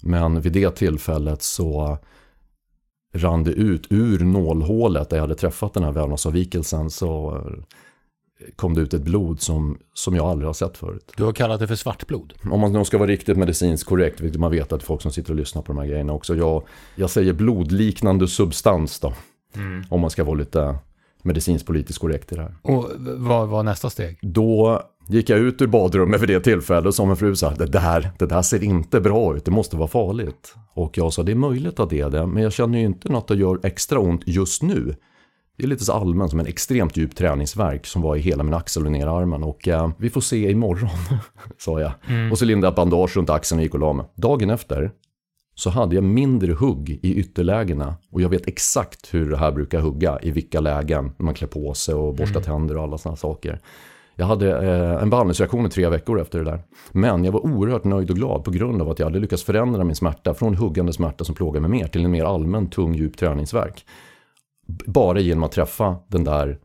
Men vid det tillfället så rann det ut ur nålhålet där jag hade träffat den här vävnadsavvikelsen så kom det ut ett blod som, som jag aldrig har sett förut. Du har kallat det för svartblod. Om man ska vara riktigt medicinskt korrekt, vilket man vet att folk som sitter och lyssnar på de här grejerna också. Jag, jag säger blodliknande substans då. Mm. Om man ska vara lite medicinskt politiskt korrekt i det här. Och vad var nästa steg? Då gick jag ut ur badrummet vid det tillfället och sa min fru så här, det där, det där ser inte bra ut, det måste vara farligt. Och jag sa, det är möjligt att det är det, men jag känner ju inte något att gör extra ont just nu. Det är lite så allmänt som en extremt djup träningsverk som var i hela min axel och ner i armen. Och eh, vi får se imorgon, sa jag. Mm. Och så lindade jag bandage runt axeln och gick och la mig. Dagen efter så hade jag mindre hugg i ytterlägena. Och jag vet exakt hur det här brukar hugga, i vilka lägen. När man klär på sig och borstar tänder och alla sådana saker. Jag hade eh, en behandlingsreaktion i tre veckor efter det där. Men jag var oerhört nöjd och glad på grund av att jag hade lyckats förändra min smärta från huggande smärta som plågar mig mer till en mer allmän tung djup träningsverk. Bara genom att träffa den där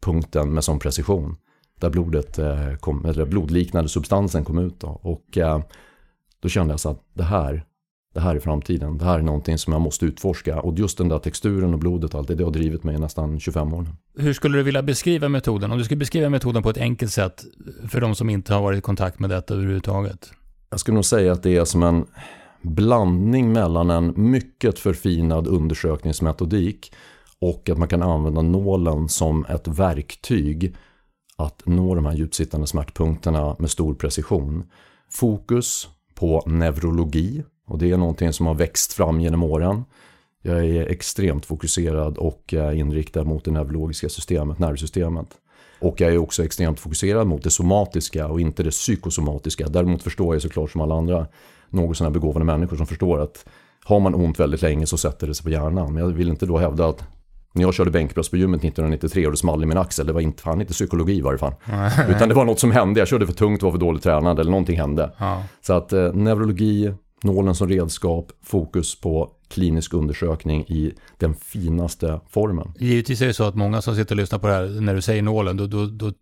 punkten med sån precision. Där blodet eh, kom, eller blodliknande substansen kom ut då. Och eh, då kände jag så att det här, det här är framtiden. Det här är någonting som jag måste utforska. Och just den där texturen och blodet och allt det, det har drivit mig i nästan 25 år nu. Hur skulle du vilja beskriva metoden? Om du skulle beskriva metoden på ett enkelt sätt för de som inte har varit i kontakt med detta överhuvudtaget. Jag skulle nog säga att det är som en blandning mellan en mycket förfinad undersökningsmetodik och att man kan använda nålen som ett verktyg att nå de här djupsittande smärtpunkterna med stor precision. Fokus på neurologi och det är någonting som har växt fram genom åren. Jag är extremt fokuserad och eh, inriktad mot det neurologiska systemet, nervsystemet. Och jag är också extremt fokuserad mot det somatiska och inte det psykosomatiska. Däremot förstår jag såklart som alla andra något sådana begåvade människor som förstår att har man ont väldigt länge så sätter det sig på hjärnan. Men jag vill inte då hävda att när jag körde bänkpress på gymmet 1993 och det small i min axel, det var inte, fan inte psykologi i varje fall. Utan det var något som hände, jag körde för tungt, var för dåligt tränad eller någonting hände. Ja. Så att eh, neurologi, nålen som redskap, fokus på klinisk undersökning i den finaste formen. Givetvis är det så att många som sitter och lyssnar på det här, när du säger nålen, då, då, då,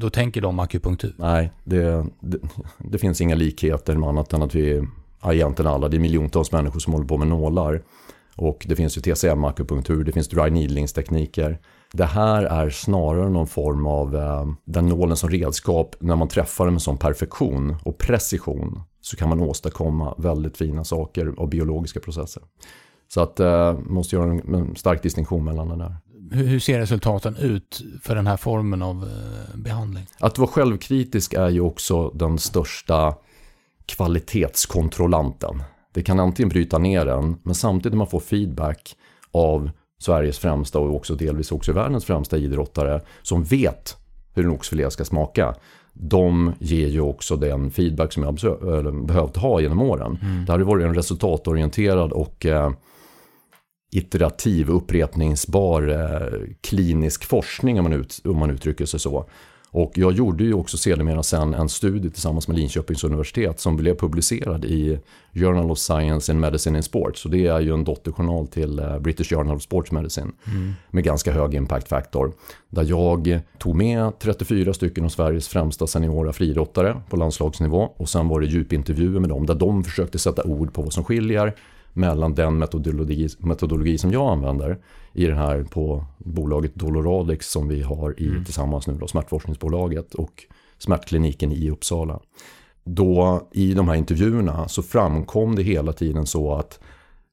då tänker de akupunktur. Nej, det, det, det finns inga likheter med annat än att vi, ja, egentligen alla, det är miljontals människor som håller på med nålar. Och det finns ju TCM-akupunktur, det finns dry needlingstekniker. Det här är snarare någon form av eh, den nålen som redskap. När man träffar den med sån perfektion och precision så kan man åstadkomma väldigt fina saker av biologiska processer. Så att eh, måste göra en, en stark distinktion mellan den där. Hur, hur ser resultaten ut för den här formen av eh, behandling? Att vara självkritisk är ju också den största kvalitetskontrollanten. Det kan antingen bryta ner den, men samtidigt när man får feedback av Sveriges främsta och också delvis också världens främsta idrottare som vet hur en oxfilé ska smaka. De ger ju också den feedback som jag behövt ha genom åren. Det hade varit en resultatorienterad och eh, iterativ, upprepningsbar eh, klinisk forskning om man, ut, om man uttrycker sig så. Och jag gjorde ju också sedermera sen en studie tillsammans med Linköpings universitet som blev publicerad i Journal of Science in Medicine in Sports. Och det är ju en dotterjournal till eh, British Journal of Sports Medicine med ganska hög impact factor. Där jag tog med 34 stycken av Sveriges främsta seniora friidrottare på landslagsnivå och sen var det djupintervjuer med dem där de försökte sätta ord på vad som skiljer mellan den metodologi, metodologi som jag använder i den här på bolaget Doloradix som vi har i, tillsammans nu då, smärtforskningsbolaget och smärtkliniken i Uppsala. Då i de här intervjuerna så framkom det hela tiden så att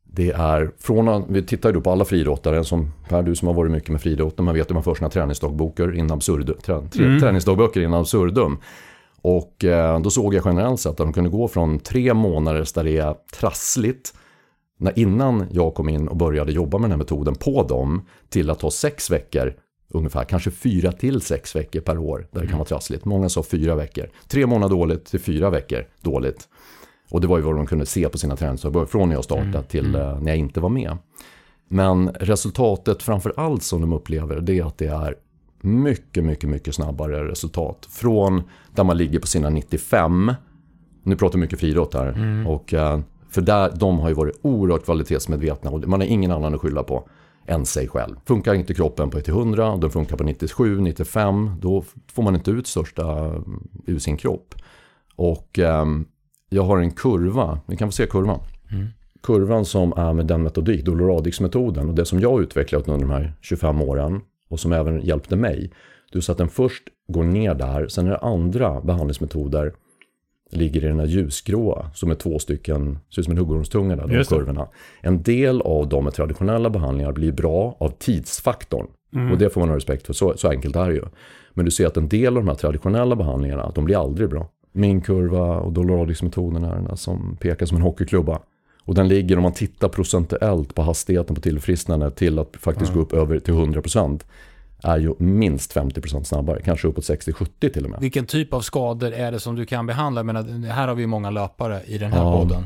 det är från, vi tittar ju på alla friidrottare, som Per du som har varit mycket med friidrott, man vet hur man för sina träningsdagböcker in absurdum, trä, trä, mm. träningsdagböcker in absurdum. Och eh, då såg jag generellt sett att de kunde gå från tre månader där det är trassligt, när innan jag kom in och började jobba med den här metoden på dem, till att ta sex veckor ungefär, kanske fyra till sex veckor per år där det kan vara trassligt. Många sa fyra veckor. Tre månader dåligt till fyra veckor dåligt. Och det var ju vad de kunde se på sina träningsdagar från när jag startade mm. till mm. Eh, när jag inte var med. Men resultatet framför allt som de upplever det är att det är mycket, mycket, mycket snabbare resultat. Från där man ligger på sina 95, nu pratar vi mycket friidrott här, mm. och, eh, för där, de har ju varit oerhört kvalitetsmedvetna och man har ingen annan att skylla på än sig själv. Funkar inte kroppen på 100, den funkar på 97, 95, då får man inte ut största ur sin kropp. Och um, jag har en kurva, ni kan få se kurvan. Mm. Kurvan som är med den metodik, Doloradix-metoden och det som jag utvecklat under de här 25 åren och som även hjälpte mig. Du så att den först går ner där, sen är det andra behandlingsmetoder ligger i den här ljusgråa som är två stycken, ser ut som en huggormstunga där, de kurvorna. En del av dem med traditionella behandlingar blir bra av tidsfaktorn. Mm. Och det får man ha respekt för, så, så enkelt är det ju. Men du ser att en del av de här traditionella behandlingarna, de blir aldrig bra. Min kurva och Doloradix-metoden är den som pekar som en hockeyklubba. Och den ligger, om man tittar procentuellt på hastigheten på tillfrisknande till att faktiskt mm. gå upp över till 100% är ju minst 50% snabbare, kanske uppåt 60-70 till och med. Vilken typ av skador är det som du kan behandla? Men här har vi många löpare i den här ja, podden.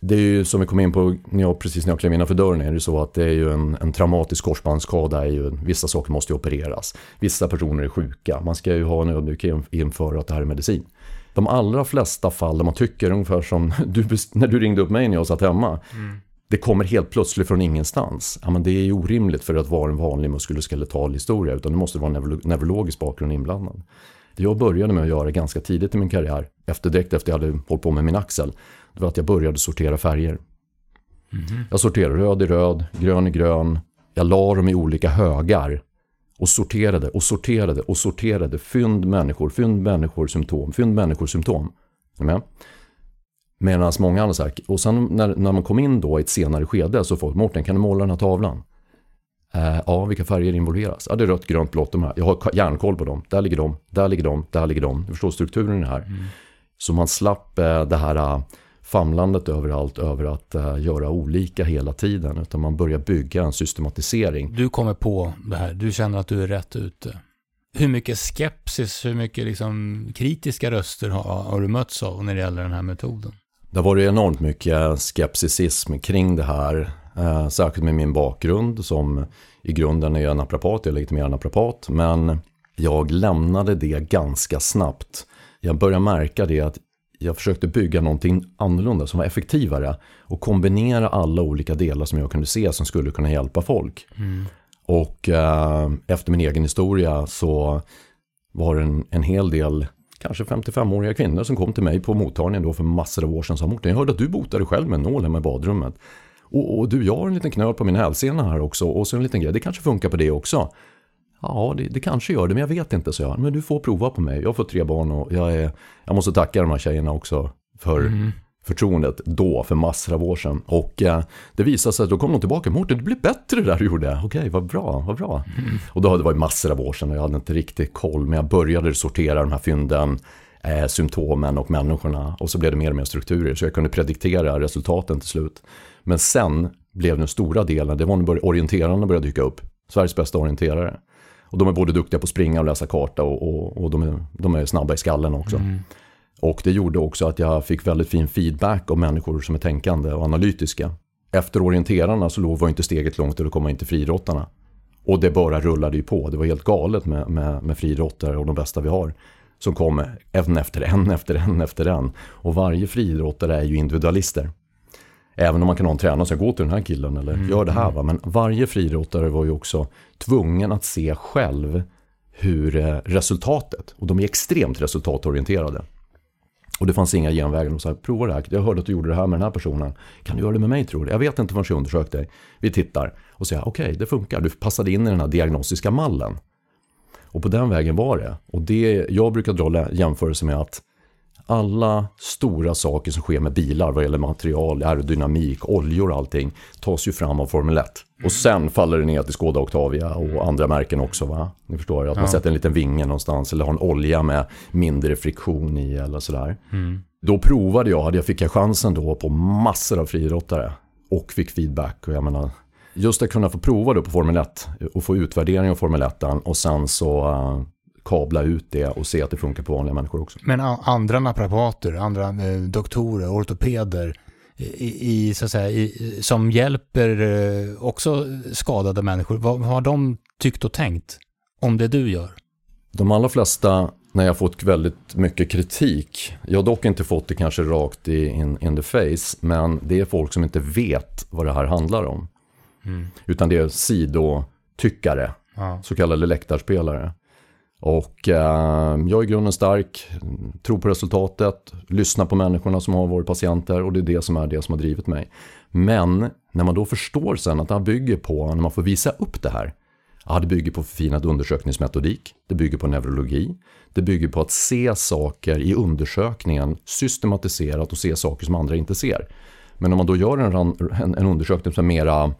Det är ju som vi kom in på när jag, precis när jag klev innanför dörren är det så att det är ju en, en traumatisk korsbandsskada. Är ju, vissa saker måste ju opereras. Vissa personer är sjuka. Man ska ju ha en ödmjukhet inför att det här är medicin. De allra flesta fall där man tycker ungefär som du, när du ringde upp mig när jag satt hemma. Mm det kommer helt plötsligt från ingenstans. Ja, men det är ju orimligt för att vara en vanlig muskuloskeletal historia utan det måste vara en neurologisk bakgrund inblandad. Det jag började med att göra ganska tidigt i min karriär, efter direkt efter jag hade hållit på med min axel, det var att jag började sortera färger. Mm. Jag sorterade röd i röd, grön i grön. Jag la dem i olika högar och sorterade och sorterade och sorterade. Fynd människor, fynd människor, symptom, fynd människor, symptom. Är? Medan många andra sagt, och sen när, när man kom in då i ett senare skede så folk, Mårten kan du måla den här tavlan? Eh, ja, vilka färger involveras? Ja, det är rött, grönt, blått de här. Jag har järnkoll på dem. Där ligger de, där ligger de, där ligger de. Du förstår strukturen här. Mm. Så man slapp eh, det här uh, famlandet överallt över att uh, göra olika hela tiden. Utan man börjar bygga en systematisering. Du kommer på det här, du känner att du är rätt ute. Hur mycket skepsis, hur mycket liksom kritiska röster har, har du mötts av när det gäller den här metoden? Det har varit enormt mycket skepticism kring det här. Eh, särskilt med min bakgrund som i grunden är naprapat, jag är legitimerad naprapat. Men jag lämnade det ganska snabbt. Jag började märka det att jag försökte bygga någonting annorlunda som var effektivare och kombinera alla olika delar som jag kunde se som skulle kunna hjälpa folk. Mm. Och eh, efter min egen historia så var det en, en hel del kanske 55-åriga kvinnor som kom till mig på mottagningen då för massor av år sedan och sa Mårten, jag hörde att du botade själv med en nål hemma i badrummet. Och, och, du, jag har en liten knöl på min hälsena här också och så en liten grej, det kanske funkar på det också. Ja, det, det, kanske gör det, men jag vet inte, så jag. Men du får prova på mig. Jag har fått tre barn och jag, är, jag måste tacka de här tjejerna också för mm förtroendet då för massor av år sedan. Och eh, det visade sig att då kom de tillbaka. Mårten, det blev bättre det där du gjorde. Okej, vad bra, vad bra. Mm. Och då hade det varit massor av år sedan och jag hade inte riktigt koll. Men jag började sortera de här fynden, eh, symptomen och människorna. Och så blev det mer och mer strukturer. Så jag kunde prediktera resultaten till slut. Men sen blev den stora delen, det var när orienterarna började dyka upp. Sveriges bästa orienterare. Och de är både duktiga på att springa och läsa karta och, och, och de, är, de är snabba i skallen också. Mm. Och det gjorde också att jag fick väldigt fin feedback av människor som är tänkande och analytiska. Efter orienterarna så låg var inte steget långt till att komma in till friidrottarna. Och det bara rullade ju på. Det var helt galet med, med, med friidrottare och de bästa vi har. Som kom en efter en efter en efter en. Och varje friidrottare är ju individualister. Även om man kan ha en tränare som gå till den här killen eller mm. gör det här. Va? Men varje friidrottare var ju också tvungen att se själv hur eh, resultatet, och de är extremt resultatorienterade. Och det fanns inga genvägar. De sa, prova det här. Jag hörde att du gjorde det här med den här personen. Kan du göra det med mig tror du? Jag vet inte förrän jag undersökt dig. Vi tittar och säger, okej, okay, det funkar. Du passade in i den här diagnostiska mallen. Och på den vägen var det. Och det, jag brukar dra jämförelse med att alla stora saker som sker med bilar vad gäller material, aerodynamik, oljor och allting tas ju fram av Formel 1. Och sen faller det ner till Skoda Octavia och andra märken också va? Ni förstår, att man sätter en liten vinge någonstans eller har en olja med mindre friktion i eller sådär. Mm. Då provade jag, hade jag fick jag chansen då på massor av friidrottare och fick feedback och jag menar just att kunna få prova då på Formel 1 och få utvärdering av Formel 1 och sen så uh, kabla ut det och se att det funkar på vanliga människor också. Men andra naprapater, andra eh, doktorer, ortopeder i, i, så att säga, i, som hjälper eh, också skadade människor, vad, vad har de tyckt och tänkt om det du gör? De allra flesta, när jag fått väldigt mycket kritik, jag har dock inte fått det kanske rakt i in, in the face, men det är folk som inte vet vad det här handlar om. Mm. Utan det är sidotyckare, ja. så kallade läktarspelare. Och eh, jag är i grunden stark, tror på resultatet, lyssnar på människorna som har varit patienter och det är det som är det som har drivit mig. Men när man då förstår sen att det här bygger på, när man får visa upp det här, ja, det bygger på förfinad undersökningsmetodik, det bygger på neurologi, det bygger på att se saker i undersökningen systematiserat och se saker som andra inte ser. Men om man då gör en, en, en undersökning som är mera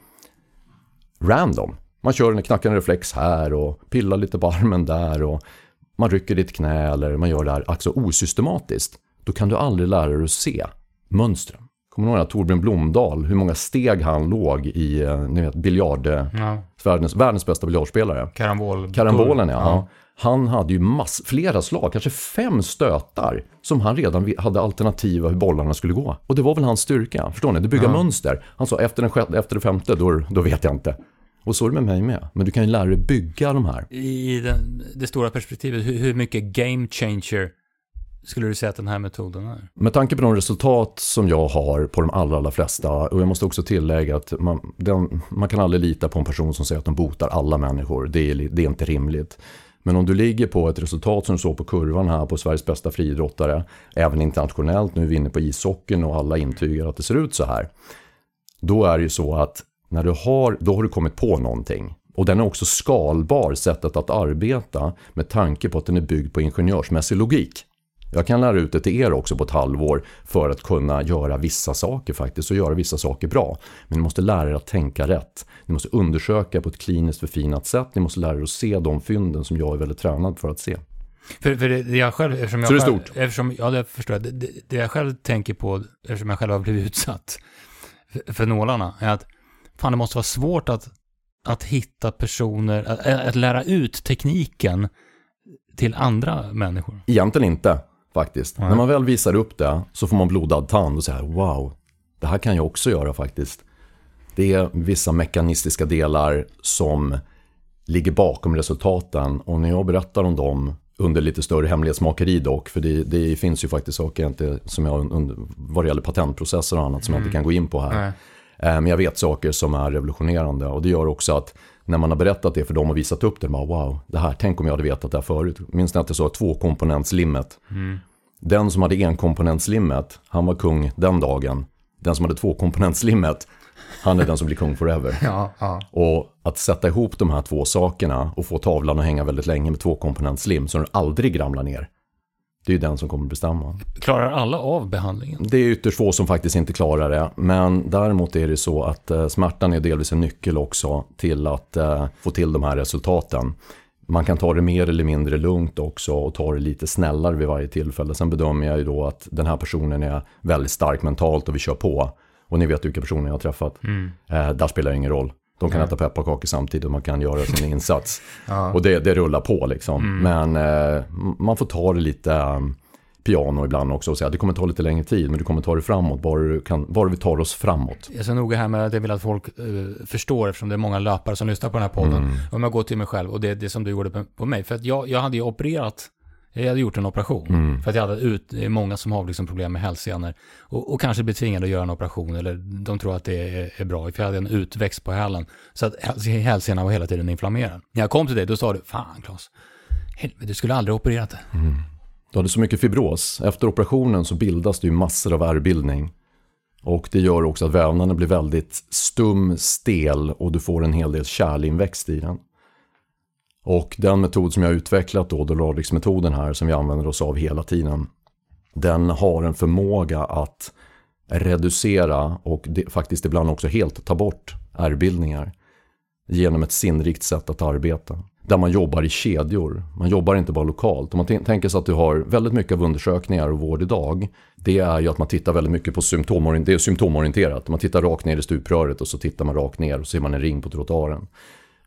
random, man kör en knackande reflex här och pillar lite på armen där och man rycker ditt knä eller man gör det här alltså osystematiskt. Då kan du aldrig lära dig att se mönstren. Kommer du ihåg Torbjörn Blomdahl, hur många steg han låg i, eh, ni vet, biljard, ja. världens, världens bästa biljardspelare. Karambol. Karambolen ja. ja. Han hade ju mass, flera slag, kanske fem stötar som han redan hade alternativa hur bollarna skulle gå. Och det var väl hans styrka, förstår ni? Det bygga ja. mönster. Han sa efter, den, efter det femte, då, då vet jag inte. Och så är det med mig med. Men du kan ju lära dig bygga de här. I den, det stora perspektivet, hur, hur mycket game changer skulle du säga att den här metoden är? Med tanke på de resultat som jag har på de allra, allra flesta och jag måste också tillägga att man, den, man kan aldrig lita på en person som säger att de botar alla människor. Det är, det är inte rimligt. Men om du ligger på ett resultat som du såg på kurvan här på Sveriges bästa friidrottare, även internationellt, nu är vi inne på ishockeyn och alla intygar att det ser ut så här. Då är det ju så att när du har, då har du kommit på någonting. Och den är också skalbar sättet att arbeta med tanke på att den är byggd på ingenjörsmässig logik. Jag kan lära ut det till er också på ett halvår för att kunna göra vissa saker faktiskt och göra vissa saker bra. Men ni måste lära er att tänka rätt. Ni måste undersöka på ett kliniskt förfinat sätt. Ni måste lära er att se de fynden som jag är väldigt tränad för att se. För, för det, jag själv, eftersom jag Så det är själv, stort? Eftersom, ja, det förstår jag. Det, det jag själv tänker på, eftersom jag själv har blivit utsatt för, för nålarna, är att fan det måste vara svårt att, att hitta personer, att, att lära ut tekniken till andra människor. Egentligen inte faktiskt. Nej. När man väl visar upp det så får man blodad tand och säger wow, det här kan jag också göra faktiskt. Det är vissa mekanistiska delar som ligger bakom resultaten och när jag berättar om dem under lite större hemlighetsmakeri dock, för det, det finns ju faktiskt saker inte, som jag, under, vad det gäller patentprocesser och annat som mm. jag inte mm. kan gå in på här. Nej. Eh, men jag vet saker som är revolutionerande och det gör också att när man har berättat det för dem och visat upp det, bara wow, det här, tänk om jag hade vetat det här förut. Minns ni att det sa tvåkomponentslimmet? Mm. Den som hade enkomponentslimmet, han var kung den dagen. Den som hade tvåkomponentslimmet, han är den som blir kung forever. Ja, ja. Och att sätta ihop de här två sakerna och få tavlan att hänga väldigt länge med tvåkomponentslim så den aldrig ramlar ner. Det är ju den som kommer bestämma. Klarar alla av behandlingen? Det är ytterst få som faktiskt inte klarar det. Men däremot är det så att eh, smärtan är delvis en nyckel också till att eh, få till de här resultaten. Man kan ta det mer eller mindre lugnt också och ta det lite snällare vid varje tillfälle. Sen bedömer jag ju då att den här personen är väldigt stark mentalt och vi kör på. Och ni vet vilka personer jag har träffat. Mm. Eh, där spelar det ingen roll. De kan äta pepparkakor samtidigt och man kan göra sin insats. ja. Och det, det rullar på liksom. Mm. Men eh, man får ta det lite um, piano ibland också och säga att det kommer ta lite längre tid men du kommer ta det framåt bara, du kan, bara vi tar oss framåt. Jag är så noga här med att jag vill att folk uh, förstår eftersom det är många löpare som lyssnar på den här podden. Mm. Om jag går till mig själv och det är det som du gjorde på mig. För att jag, jag hade ju opererat jag hade gjort en operation. Mm. För att jag hade ut, många som har liksom problem med hälsenor. Och, och kanske blir tvingade att göra en operation. Eller de tror att det är, är bra. För jag hade en utväxt på hälen. Så att hälsenan var hela tiden inflammerad. När jag kom till dig, då sa du, fan Klas, helvete, du skulle aldrig opererat det. Mm. Du hade så mycket fibros. Efter operationen så bildas det ju massor av ärrbildning. Och det gör också att vävnaden blir väldigt stum, stel och du får en hel del kärlinväxt i den. Och den metod som jag har utvecklat då, Dolradix-metoden här, som vi använder oss av hela tiden, den har en förmåga att reducera och faktiskt ibland också helt ta bort ärrbildningar genom ett sinnrikt sätt att arbeta. Där man jobbar i kedjor. Man jobbar inte bara lokalt. Om man tänker sig att du har väldigt mycket av undersökningar och vård idag. Det är ju att man tittar väldigt mycket på symptomorienterat. Det är symptomorienterat. Man tittar rakt ner i stupröret och så tittar man rakt ner och så ser man en ring på trottoaren.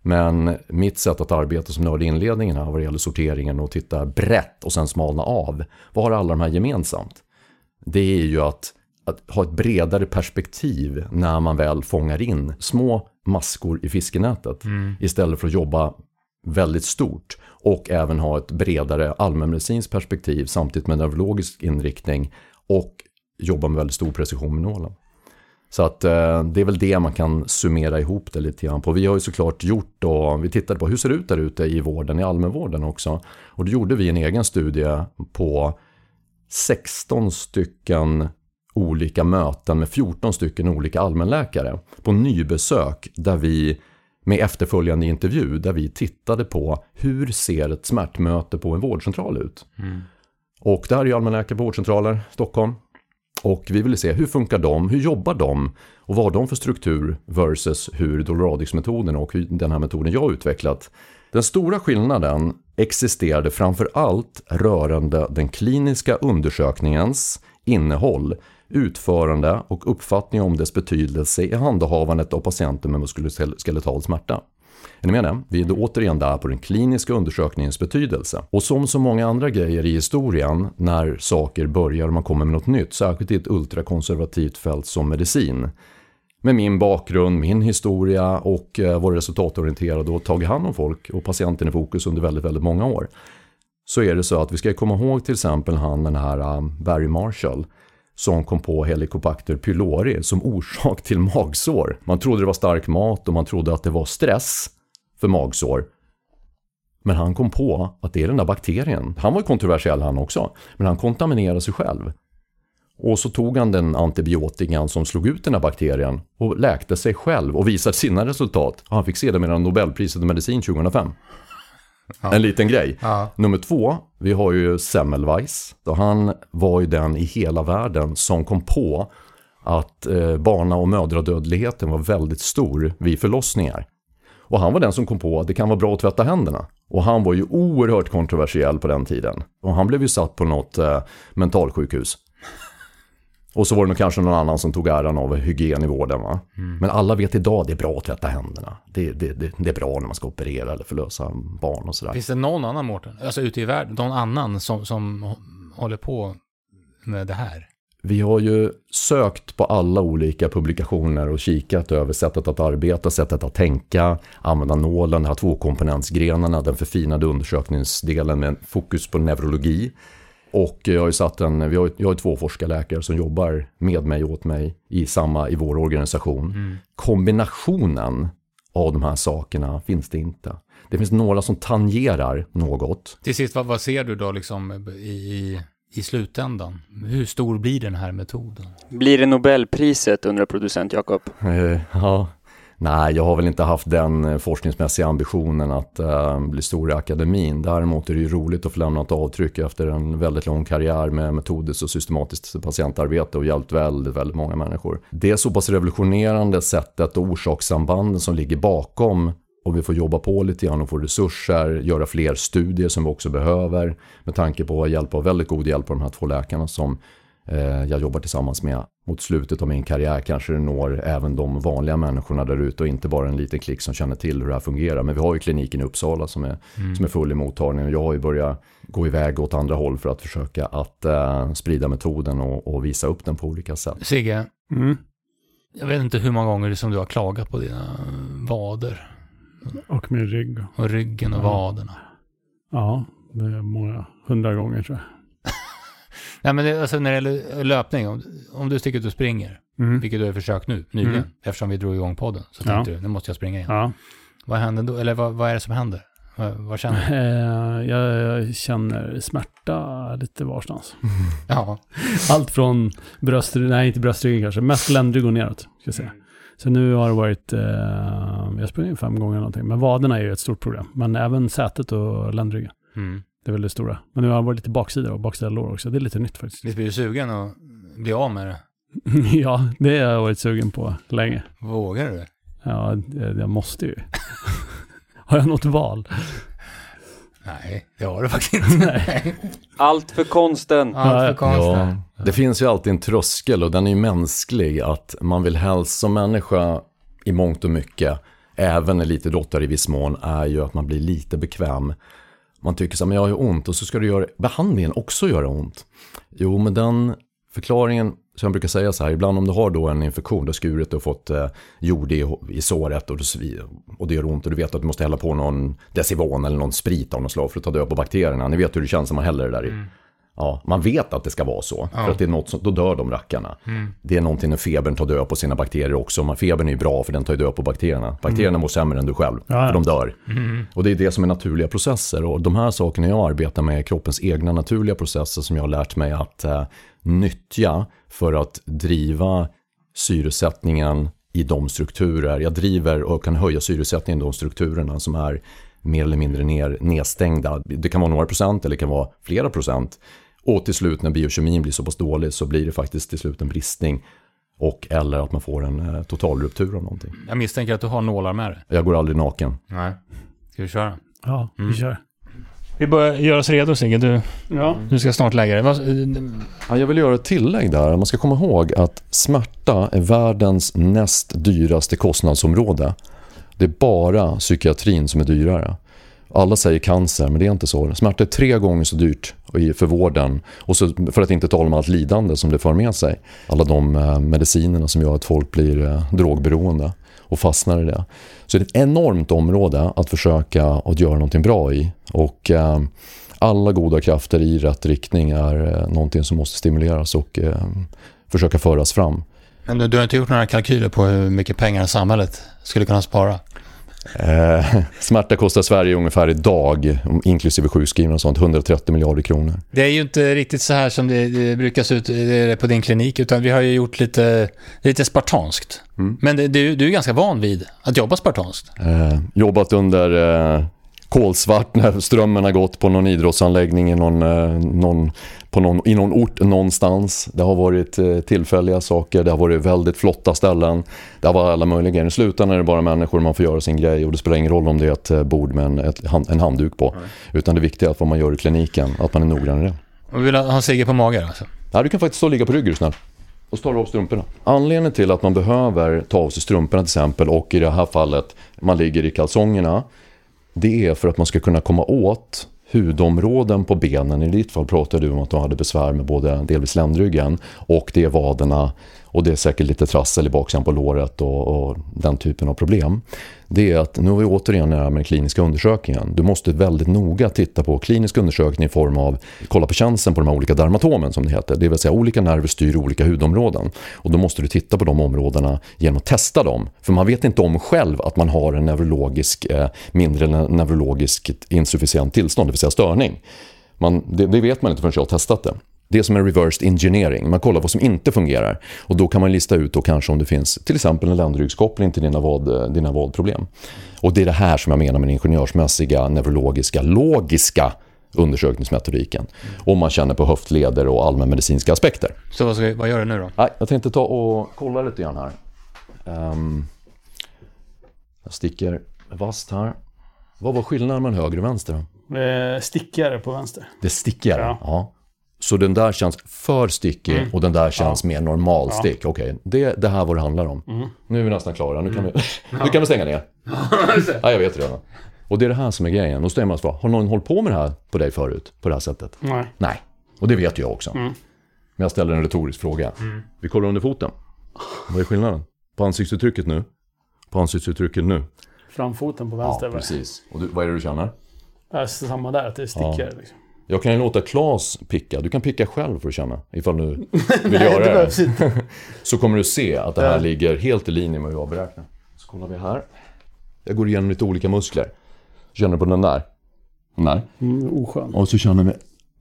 Men mitt sätt att arbeta som nörd i inledningen här vad det gäller sorteringen och titta brett och sen smalna av. Vad har alla de här gemensamt? Det är ju att, att ha ett bredare perspektiv när man väl fångar in små maskor i fiskenätet. Mm. Istället för att jobba väldigt stort och även ha ett bredare allmänmedicinskt perspektiv samtidigt med neurologisk inriktning och jobba med väldigt stor precision med nålen. Så att eh, det är väl det man kan summera ihop det lite grann på. Vi har ju såklart gjort då, vi tittade på hur ser det ut där ute i vården, i allmänvården också. Och då gjorde vi en egen studie på 16 stycken olika möten med 14 stycken olika allmänläkare på nybesök där vi med efterföljande intervju där vi tittade på hur ser ett smärtmöte på en vårdcentral ut. Mm. Och det här är ju allmänläkare på vårdcentraler, Stockholm. Och vi ville se hur funkar de, hur jobbar de och vad har de för struktur versus hur Doloradix-metoden och den här metoden jag har utvecklat. Den stora skillnaden existerade framför allt rörande den kliniska undersökningens innehåll, utförande och uppfattning om dess betydelse i handhavandet av patienter med muskuloskeletal smärta. Är ni med det? Vi är då återigen där på den kliniska undersökningens betydelse. Och som så många andra grejer i historien, när saker börjar och man kommer med något nytt, särskilt i ett ultrakonservativt fält som medicin, med min bakgrund, min historia och eh, vår resultatorienterade resultatorienterad och tagit hand om folk och patienten i fokus under väldigt, väldigt många år. Så är det så att vi ska komma ihåg till exempel han den här eh, Barry Marshall som kom på Helicobacter pylori som orsak till magsår. Man trodde det var stark mat och man trodde att det var stress för magsår. Men han kom på att det är den där bakterien. Han var kontroversiell han också. Men han kontaminerade sig själv. Och så tog han den antibiotikan som slog ut den här bakterien och läkte sig själv och visade sina resultat. Och han fick sedermera Nobelpriset i medicin 2005. Ja. En liten grej. Ja. Nummer två, vi har ju Semmelweis. Han var ju den i hela världen som kom på att eh, barna och mödradödligheten var väldigt stor vid förlossningar. Och han var den som kom på att det kan vara bra att tvätta händerna. Och han var ju oerhört kontroversiell på den tiden. Och han blev ju satt på något eh, mentalsjukhus. Och så var det nog kanske någon annan som tog äran av hygien i vården. Va? Mm. Men alla vet idag att det är bra att tvätta händerna. Det, det, det, det, är bra när man ska operera eller förlösa barn och sådär. Finns det någon annan, Mårten, alltså ute i världen, någon annan som, som håller på med det här? Vi har ju sökt på alla olika publikationer och kikat över sättet att arbeta, sättet att tänka, använda nålen, de här tvåkomponentsgrenarna, den förfinade undersökningsdelen med fokus på neurologi. Och jag har ju satt en, vi har, jag har två forskarläkare som jobbar med mig och åt mig i samma, i vår organisation. Mm. Kombinationen av de här sakerna finns det inte. Det finns några som tangerar något. Till sist, vad, vad ser du då liksom i, i slutändan? Hur stor blir den här metoden? Blir det Nobelpriset, undrar producent Jakob? Eh, ja, Nej, jag har väl inte haft den eh, forskningsmässiga ambitionen att uh, bli stor i akademin. Däremot är det ju roligt att få lämna ett avtryck efter en väldigt lång karriär med metodiskt och systematiskt patientarbete och hjälpt väldigt, väldigt många människor. Det är så pass revolutionerande sättet och orsakssambanden som ligger bakom och vi får jobba på lite grann och få resurser, göra fler studier som vi också behöver med tanke på att hjälpa, väldigt god hjälp av de här två läkarna som Eh, jag jobbar tillsammans med. Mot slutet av min karriär kanske det når även de vanliga människorna där ute och inte bara en liten klick som känner till hur det här fungerar. Men vi har ju kliniken i Uppsala som är, mm. som är full i mottagning och jag har ju börjat gå iväg åt andra håll för att försöka att uh, sprida metoden och, och, visa upp den på olika sätt. Sigge, mm. jag vet inte hur många gånger som du har klagat på dina vader. Och min rygg. Och ryggen och ja. vaderna. Ja, det är många hundra gånger tror jag. Nej, men det, alltså när det gäller löpning, om, om du sticker ut och springer, mm. vilket du har försökt nu, nyligen, mm. eftersom vi drog igång podden, så tänkte ja. du, nu måste jag springa igen. Ja. Vad händer då? Eller vad, vad är det som händer? Vad, vad känner du? Eh, jag, jag, känner smärta lite varstans. Ja. Allt från bröstryggen, nej inte bröstryggen kanske, mest ländrygg och neråt. Ska jag säga. Så nu har det varit, eh, jag har sprungit fem gånger eller någonting. Men vaderna är ju ett stort problem. Men även sätet och ländryggen. Mm. Det är väl det stora. Men nu har det varit lite baksida och baksida lår också. Det är lite nytt faktiskt. Ni blir ju sugen att bli av med det. ja, det har jag varit sugen på länge. Vågar du? Ja, det- jag måste ju. har jag något val? Nej, det har du faktiskt inte. Allt för konsten. Allt för Ja, konstigt. Ja, det finns ju alltid en tröskel och den är ju mänsklig att man vill helst som människa i mångt och mycket, även elitidrottare i viss mån, är ju att man blir lite bekväm. Man tycker så här, men jag har ju ont och så ska du göra behandlingen också göra ont. Jo, men den förklaringen, som jag brukar säga så här, ibland om du har då en infektion, du har skurit och fått eh, jord i, i såret och, det- och det gör ont och du vet att du måste hälla på någon Decivon eller någon sprit av något slag för att ta död på bakterierna. Ni vet hur det känns när man häller det där i. Ja, man vet att det ska vara så. För att det är något som, då dör de rackarna. Det är någonting när febern tar död på sina bakterier också. Febern är ju bra för den tar ju död på bakterierna. Bakterierna mår sämre än du själv, Ja, ja. för de dör. Och det är det som är naturliga processer. Och de här sakerna jag arbetar med är kroppens egna naturliga processer som jag har lärt mig att eh, nyttja för att driva syresättningen i de strukturer. Jag driver och kan höja syresättningen i de strukturerna som är mer eller mindre ner, nedstängda. Det kan vara några procent eller det kan vara flera procent. Och till slut när biokemin blir så pass dålig så blir det faktiskt till slut en bristning och eller att man får en eh, totalruptur av någonting. Jag misstänker att du har nålar med dig. Jag går aldrig naken. Nej. Ska vi köra? Ja, vi kör. Vi börjar göra oss redo Sigge. Du, Ja. du ska snart lägga dig. Ja, jag vill göra ett tillägg där. Man ska komma ihåg att smärta är världens näst dyraste kostnadsområde. Det är bara psykiatrin som är dyrare. Alla säger cancer, men det är inte så. Smärta är tre gånger så dyrt för vården. Och så, för att inte tala om allt lidande som det för med sig. Alla de eh, medicinerna som gör att folk blir eh, drogberoende och fastnar i det. Så det är ett enormt område att försöka att göra någonting bra i. Och eh, alla goda krafter i rätt riktning är eh, någonting som måste stimuleras och eh, försöka föras fram. Men du, du har inte gjort några kalkyler på hur mycket pengar samhället skulle kunna spara? Eh, smärta kostar Sverige ungefär idag, inklusive sjukskrivna och sånt, 130 miljarder kronor. Det är ju inte riktigt så här som det, det brukar se ut på din klinik, utan vi har ju gjort lite, lite spartanskt. Mm. Men det, du, du är ganska van vid att jobba spartanskt. Eh, jobbat under eh, kolsvart när strömmen har gått på någon idrottsanläggning i någon, eh, någon, på någon, i någon ort någonstans. Det har varit eh, tillfälliga saker, det har varit väldigt flotta ställen. Det har varit alla möjliga grejer. I slutändan är det bara människor man får göra sin grej och det spelar ingen roll om det är ett eh, bord med en, ett, en handduk på. Utan det viktiga är att vad man gör i kliniken, att man är noggrann i det. Och vi vill ha Sigge på mage alltså. Ja, du kan faktiskt stå och ligga på rygg snäll. Och så tar du av strumporna. Anledningen till att man behöver ta av sig strumporna till exempel och i det här fallet man ligger i kalsongerna. Det är för att man ska kunna komma åt hudområden på benen. I ditt fall pratade du om att du hade besvär med både delvis ländryggen och det är vaderna och det är säkert lite trassel i baksidan på låret och, och den typen av problem. Det är att, nu har vi återigen det här med den kliniska undersökningen. Du måste väldigt noga titta på klinisk undersökning i form av, kolla på känseln på de här olika dermatomen som det heter. Det vill säga olika nerver styr olika hudområden. Och då måste du titta på de områdena genom att testa dem. För man vet inte om själv att man har en neurologisk, eh, mindre neurologiskt neurologisk insufficient tillstånd, det vill säga störning. Man, det, det vet man inte förrän jag har testat det. Det är som en reversed engineering. Man kollar vad som inte fungerar. Och då kan man lista ut då kanske om det finns till exempel en ländryggskoppling till dina, vad, dina vadproblem. Och det är det här som jag menar med den ingenjörsmässiga, neurologiska, logiska undersökningsmetodiken. Om man känner på höftleder och allmänmedicinska aspekter. Så vad, ska vad gör du nu då? Jag tänkte ta och kolla lite grann här. Ehm, jag sticker vasst här. Vad var skillnaden mellan höger och vänster? då? Eh, stickare på vänster. Det är stickigare? Ja. Ja. Så den där känns för stickig och den där känns mer normal stick. Okej, det, det här är vad det handlar om. Nu är vi nästan klara. Nu kan, vi, nu kan vi stänga ner. ja, jag vet redan. Och det är det här som är grejen. Då ställer man sig har någon hållit på med det här på dig förut? På det här sättet? Nej. Nej. Och det vet jag också. Men jag ställer en retorisk fråga. Vi kollar under foten. Vad är skillnaden? På ansiktsuttrycket nu. På ansiktsuttrycket nu. Framfoten på Ja, vänster. precis. Och du, vad är det du känner? Ja, samma där, att det är stickare. Liksom. Jag kan ju låta Klas picka. Du kan picka själv för att känna. Ifall du vill Nej, göra det det. Så kommer du se att det här Ja. ligger helt i linje med hur jag beräknar. Så kollar vi här. Jag går igenom lite olika muskler. Känner på den där. Den där. Mm, oskön. Och så känner vi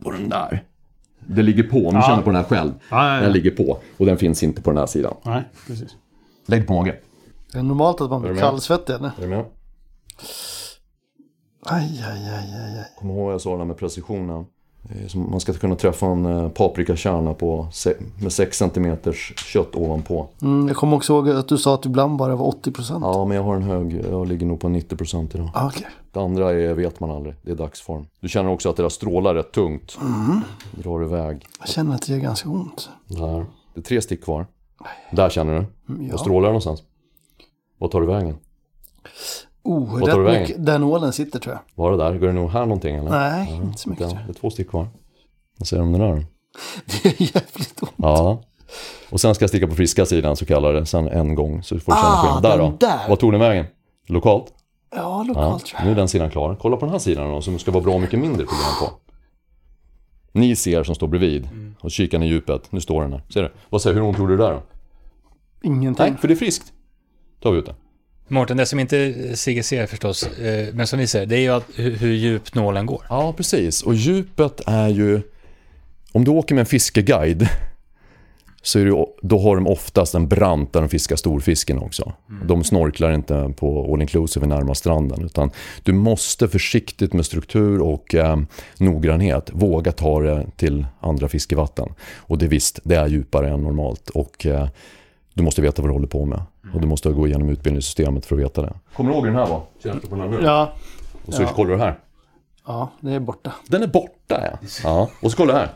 på den där. Det ligger på. Om du känner på den här själv. Ja, ja, ja. Den ligger på. Och den finns inte på den här sidan. Nej, precis. Lägg på mage. Det är normalt att man blir du kallsvettig eller? Är du med? Aj, aj, aj, aj, aj. Kom ihåg vad jag sa där med precisionen. Det Man ska kunna träffa en eh, paprikakärna på med 6 cm kött ovanpå. Mm, jag kommer också ihåg att du sa att ibland bara var 80 procent. Ja, men jag har en hög, jag ligger nog på 90% idag. Ah, Okej. Det andra är, vet man aldrig, det är dagsform. Du känner också att det där strålar rätt tungt. Drar iväg. Jag känner att det gör ganska ont. Där. Det är tre stick kvar. Där känner du. Mm, Ja. strålar det någonstans? Vad tar du vägen? Oh, rätt mycket. Där nålen sitter tror jag. Var det där? Går det nog här någonting eller? Nej, Ja, inte så mycket. Tror det är två stick kvar. Vad säger du om det där då? jag. Det är jävligt ont. Ja. Och sen ska jag sticka på friska sidan så kallar det. Sen en gång så får du känna Ah, skillnad. Där den då. där. Vad tog den vägen? Lokalt? Ja, lokalt tror Nu jag. är den sidan klar. Kolla på den här sidan då som ska vara bra mycket mindre problem på. Ni ser som står bredvid. Och kikar i djupet. Nu står den här. Ser du? Vad säger du? Hur ont gjorde du där då? Ingenting. Nej, för det är friskt. tar vi ut det. Mårten, det som inte Sigge ser förstås, eh, men som vi ser, det är ju att, hur, djupt nålen går. Ja, precis. Och djupet är ju... Om du åker med en fiskeguide så är det, då har de oftast en brant där de fiskar storfisken också. De snorklar inte på all inclusive närmast stranden. Utan du måste försiktigt med struktur och eh, noggrannhet våga ta det till andra fiskevatten. Och det visst, det är djupare än normalt. Och eh, du måste veta vad du håller på med. Och du måste gå igenom utbildningssystemet för att veta det. Kommer du ihåg hur den här var? Känns det på den här nu? Ja. Och så Ja. kollar du här. ja, det är borta. Den är borta ja. ja. Och så kolla här.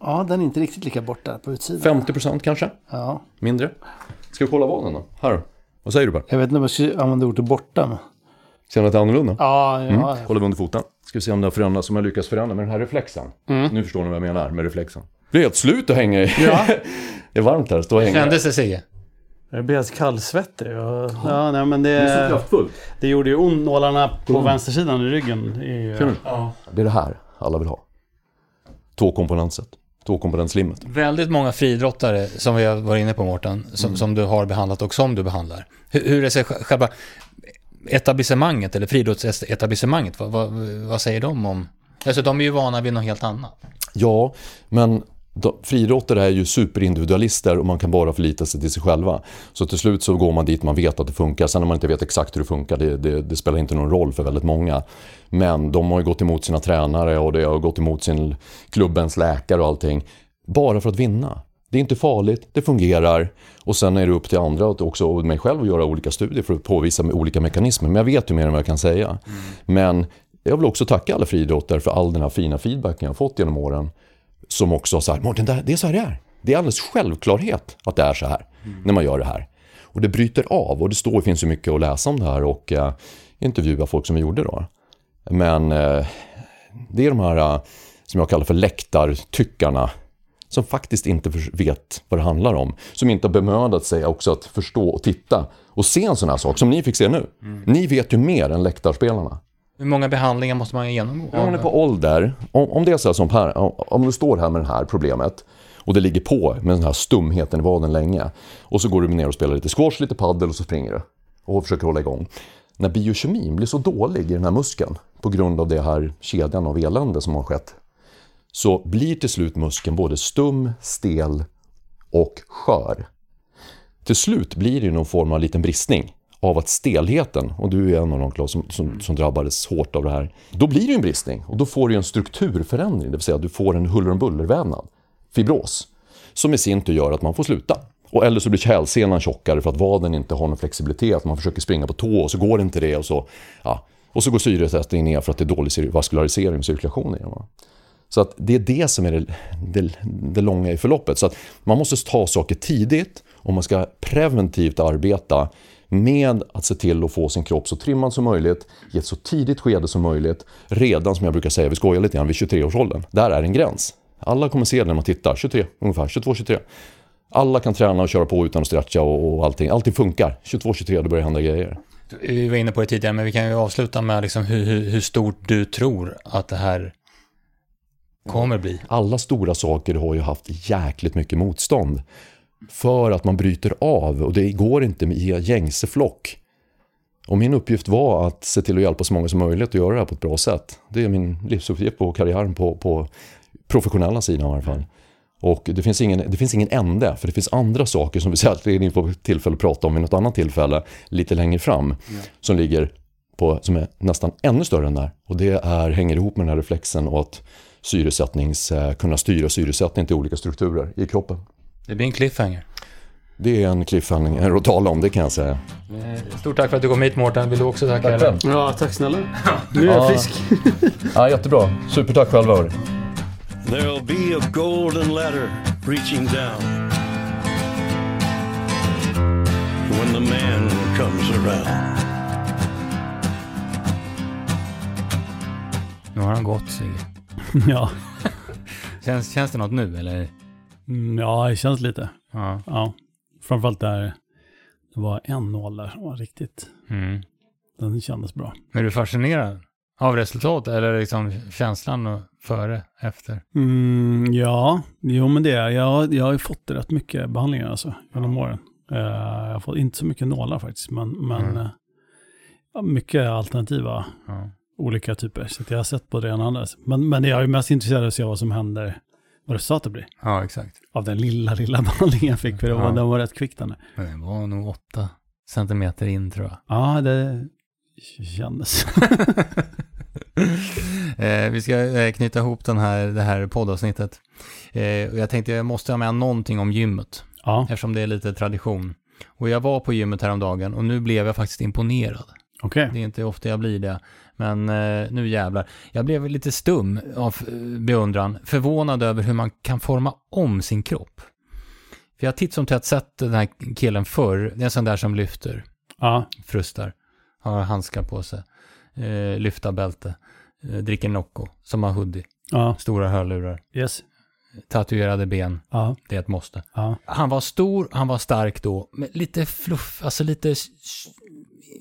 Ja, den är inte riktigt lika borta på utsidan. 50% kanske? Ja. Mindre? Ska vi kolla vaden då? Här. Vad säger du bara? Jag vet inte om jag skulle använda ordet borta. Men... Känner du att det är annorlunda? Ja, ja. Mm. Håller vi under foten. Ska vi se om det har förändrats, om jag lyckas förändra med den här reflexen. Nu förstår ni vad jag menar med reflexen. Det är helt slut att hänga i. Ja. det är varmt här, stå och hänga. Kändes det Sigge? Jag blir helt kallsvettig. Och, ja, nej, men Det är så det, gjorde ju ont. Nålarna på vänstersidan i ryggen. Känner du? Det är det här alla vill ha. Tvåkomponentset. Tvåkomponentslimmet. Väldigt många friidrottare som vi har varit inne på Mårten, som, som du har behandlat och som du behandlar. Hur, hur är själva etablissemanget, eller friidrottsetablissemanget, vad, vad, vad säger de om... Alltså de är ju vana vid något helt annat. Ja, men friidrottare är ju superindividualister och man kan bara förlita sig till sig själva. Så till slut så går man dit man vet att det funkar. Sen när man inte vet exakt hur det funkar, det, det, det spelar inte någon roll för väldigt många. Men de har ju gått emot sina tränare och det har gått emot sin klubbens läkare och allting. Bara för att vinna. Det är inte farligt, det fungerar och sen är det upp till andra och också och mig själv att göra olika studier för att påvisa med olika mekanismer. Men jag vet ju mer än vad jag kan säga. Men jag vill också tacka alla friidrottare för all den här fina feedbacken jag har fått genom åren. Som också har sagt, Mårten, det det är så här det är. Det är alldeles självklarhet att det är så här när man gör det här. Och det bryter av och det står, finns ju mycket att läsa om det här och eh, intervjua folk som vi gjorde då. Men eh, det är de här eh, som jag kallar för läktartyckarna som faktiskt inte vet vad det handlar om. Som inte har bemödat sig också att förstå och titta och se en sån här sak som ni fick se nu. Ni vet ju mer än läktarspelarna. Hur många behandlingar måste man genomgå? Om man är på ålder, om, om det är så här som här, om, du står här med det här problemet och det ligger på med den här stumheten i vaden länge och så går du ner och spelar lite squash, lite paddel och så springer du och försöker hålla igång. När biokemin blir så dålig i den här muskeln på grund av det här kedjan av elände som har skett så blir till slut muskeln både stum, stel och skör. Till slut blir det någon form av liten bristning av att stelheten, och du är en av de Claes, som, som, som drabbades hårt av det här. Då blir det en bristning och då får du en strukturförändring, det vill säga att du får en huller om buller-vävnad, fibros, som i sin tur gör att man får sluta. Och eller så blir hälsenan tjockare för att vaden inte har någon flexibilitet, man försöker springa på tå och så går det inte det och så, ja. Och så går syresättningen ner för att det är dålig vaskularisering och cirkulation i den. Så att det är det som är det, det, det långa i förloppet. Så att man måste ta saker tidigt och man ska preventivt arbeta med att se till att få sin kropp så trimmad som möjligt i ett så tidigt skede som möjligt. Redan som jag brukar säga, vi skojar lite grann, vid 23-årsåldern. Där är en gräns. Alla kommer se det när man tittar, 23 ungefär, 22-23. Alla kan träna och köra på utan att stretcha och, och allting. Allting funkar. 22-23, då börjar det hända grejer. Vi var inne på det tidigare, men vi kan ju avsluta med liksom hur, hur, hur stort du tror att det här kommer bli. alla stora saker har ju haft jäkligt mycket motstånd. För att man bryter av och det går inte i gängse flock. Och min uppgift var att se till att hjälpa så många som möjligt att göra det här på ett bra sätt. Det är min livsuppgift på karriären på, på professionella sidan i alla fall. Och det finns, ingen, det finns ingen ände, för det finns andra saker som vi säkerligen får tillfälle att prata om vid något annat tillfälle lite längre fram. Som ligger på, som är nästan ännu större än där. Och det är, hänger ihop med den här reflexen och att syresättnings, eh, kunna styra syresättning till olika strukturer i kroppen. Det blir en cliffhanger. Det är en cliffhanger att tala om, det kan jag säga. Eh, Stort tack för att du kom hit Mårten. Vill du också tacka? eller? Ja, tack snälla. Nu är jag Ja. frisk. Ja, jättebra. Supertack själva. hörru. There'll be a golden ladder reaching down when the man comes around. Nu har han gått Sigge. Ja. Känns, känns det något nu eller? Mm, ja, det känns lite. Ja. Ja. Framförallt där det var en nål där som var riktigt... Mm. Den kändes bra. Är du fascinerad av resultatet eller liksom känslan före, efter? Mm, ja, jo men det är jag. Jag har ju fått rätt mycket behandlingar alltså genom åren. Eh, jag har fått inte så mycket nålar faktiskt, men, men Mm. eh, ja, mycket alternativa Ja. olika typer. Så jag har sett både det ena och det andra. Men, men jag är mest intresserad av att se vad som händer, vad resultatet blir. ja, exakt. Av den lilla, lilla behandlingen jag fick, för det Ja. den var rätt kvick den. Men det var nog åtta centimeter in tror jag. Ja, det kändes. eh, vi ska eh, knyta ihop den här, det här poddavsnittet. Eh, och jag tänkte jag måste ha med någonting om gymmet. ja, Eftersom det är lite tradition. Och jag var på gymmet häromdagen och nu blev jag faktiskt imponerad. okej. Det är inte ofta jag blir det. Men eh, nu jävlar. Jag blev lite stum av eh, beundran. Förvånad över hur man kan forma om sin kropp. För jag har titt som tätt sett den här killen förr. Det är en sån där som lyfter, Ja, frustar, har handskar på sig, eh, lyfta bälte, eh, dricker Nocco, som har hoodie, ja, stora hörlurar, yes. tatuerade ben, Ja, det är ett måste. ja, Han var stor, han var stark då, med lite fluff, alltså lite,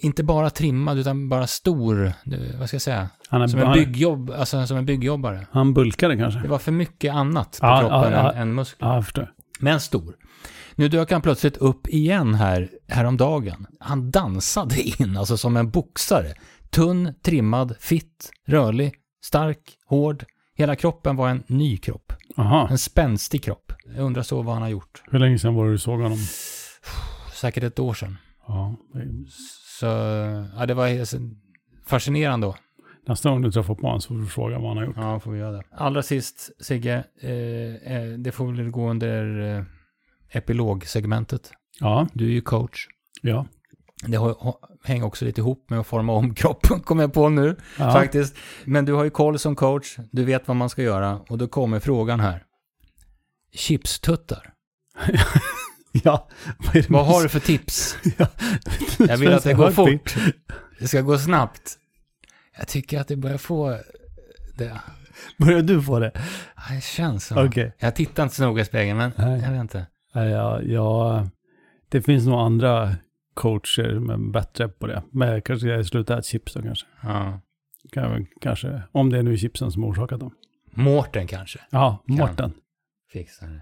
inte bara trimmad utan bara stor, vad ska jag säga, han, som en byggjobb, alltså som en byggjobbare. han bulkade kanske. Det var för mycket annat på Ja, kroppen ja, ja. än, än muskler. Förstår. Men stor. Nu dök han plötsligt upp igen här, häromdagen. Han dansade in, alltså som en boxare. Tunn, trimmad, fit, rörlig, stark, hård. Hela kroppen var en ny kropp. Aha. En spänstig kropp. Jag undrar så vad han har gjort. Hur länge sedan var det du såg honom? Säkert ett år sedan. Ja, Så, ja det var fascinerande då. nästa gång du träffar på honom så får du fråga vad han har gjort. Ja, får vi göra det. Allra sist, Sigge, eh, eh, det får väl gå under eh, epilogsegmentet. Ja, Du är ju coach. ja. Det har, hänger också lite ihop med att forma om kroppen, kommer jag på nu ja. faktiskt. Men du har ju koll som coach, du vet vad man ska göra och då kommer frågan här. Chipstuttar. ja. Vad, Vad har du för tips? Ja. Jag vill att det går fort. Det ska gå snabbt. Jag tycker att det börjar få det. Börjar du få det? Ja, Det känns så. Okej. Jag tittar inte så noga i spegeln, men Nej. jag vet inte. Ja, ja, det finns nog andra coacher som är bättre på det. Men kanske jag slutar äta chips då kanske. Ja. Kan kanske. Om det är nu chipsen som orsakat dem. Mårten kanske Ja. Mårten. fixar det.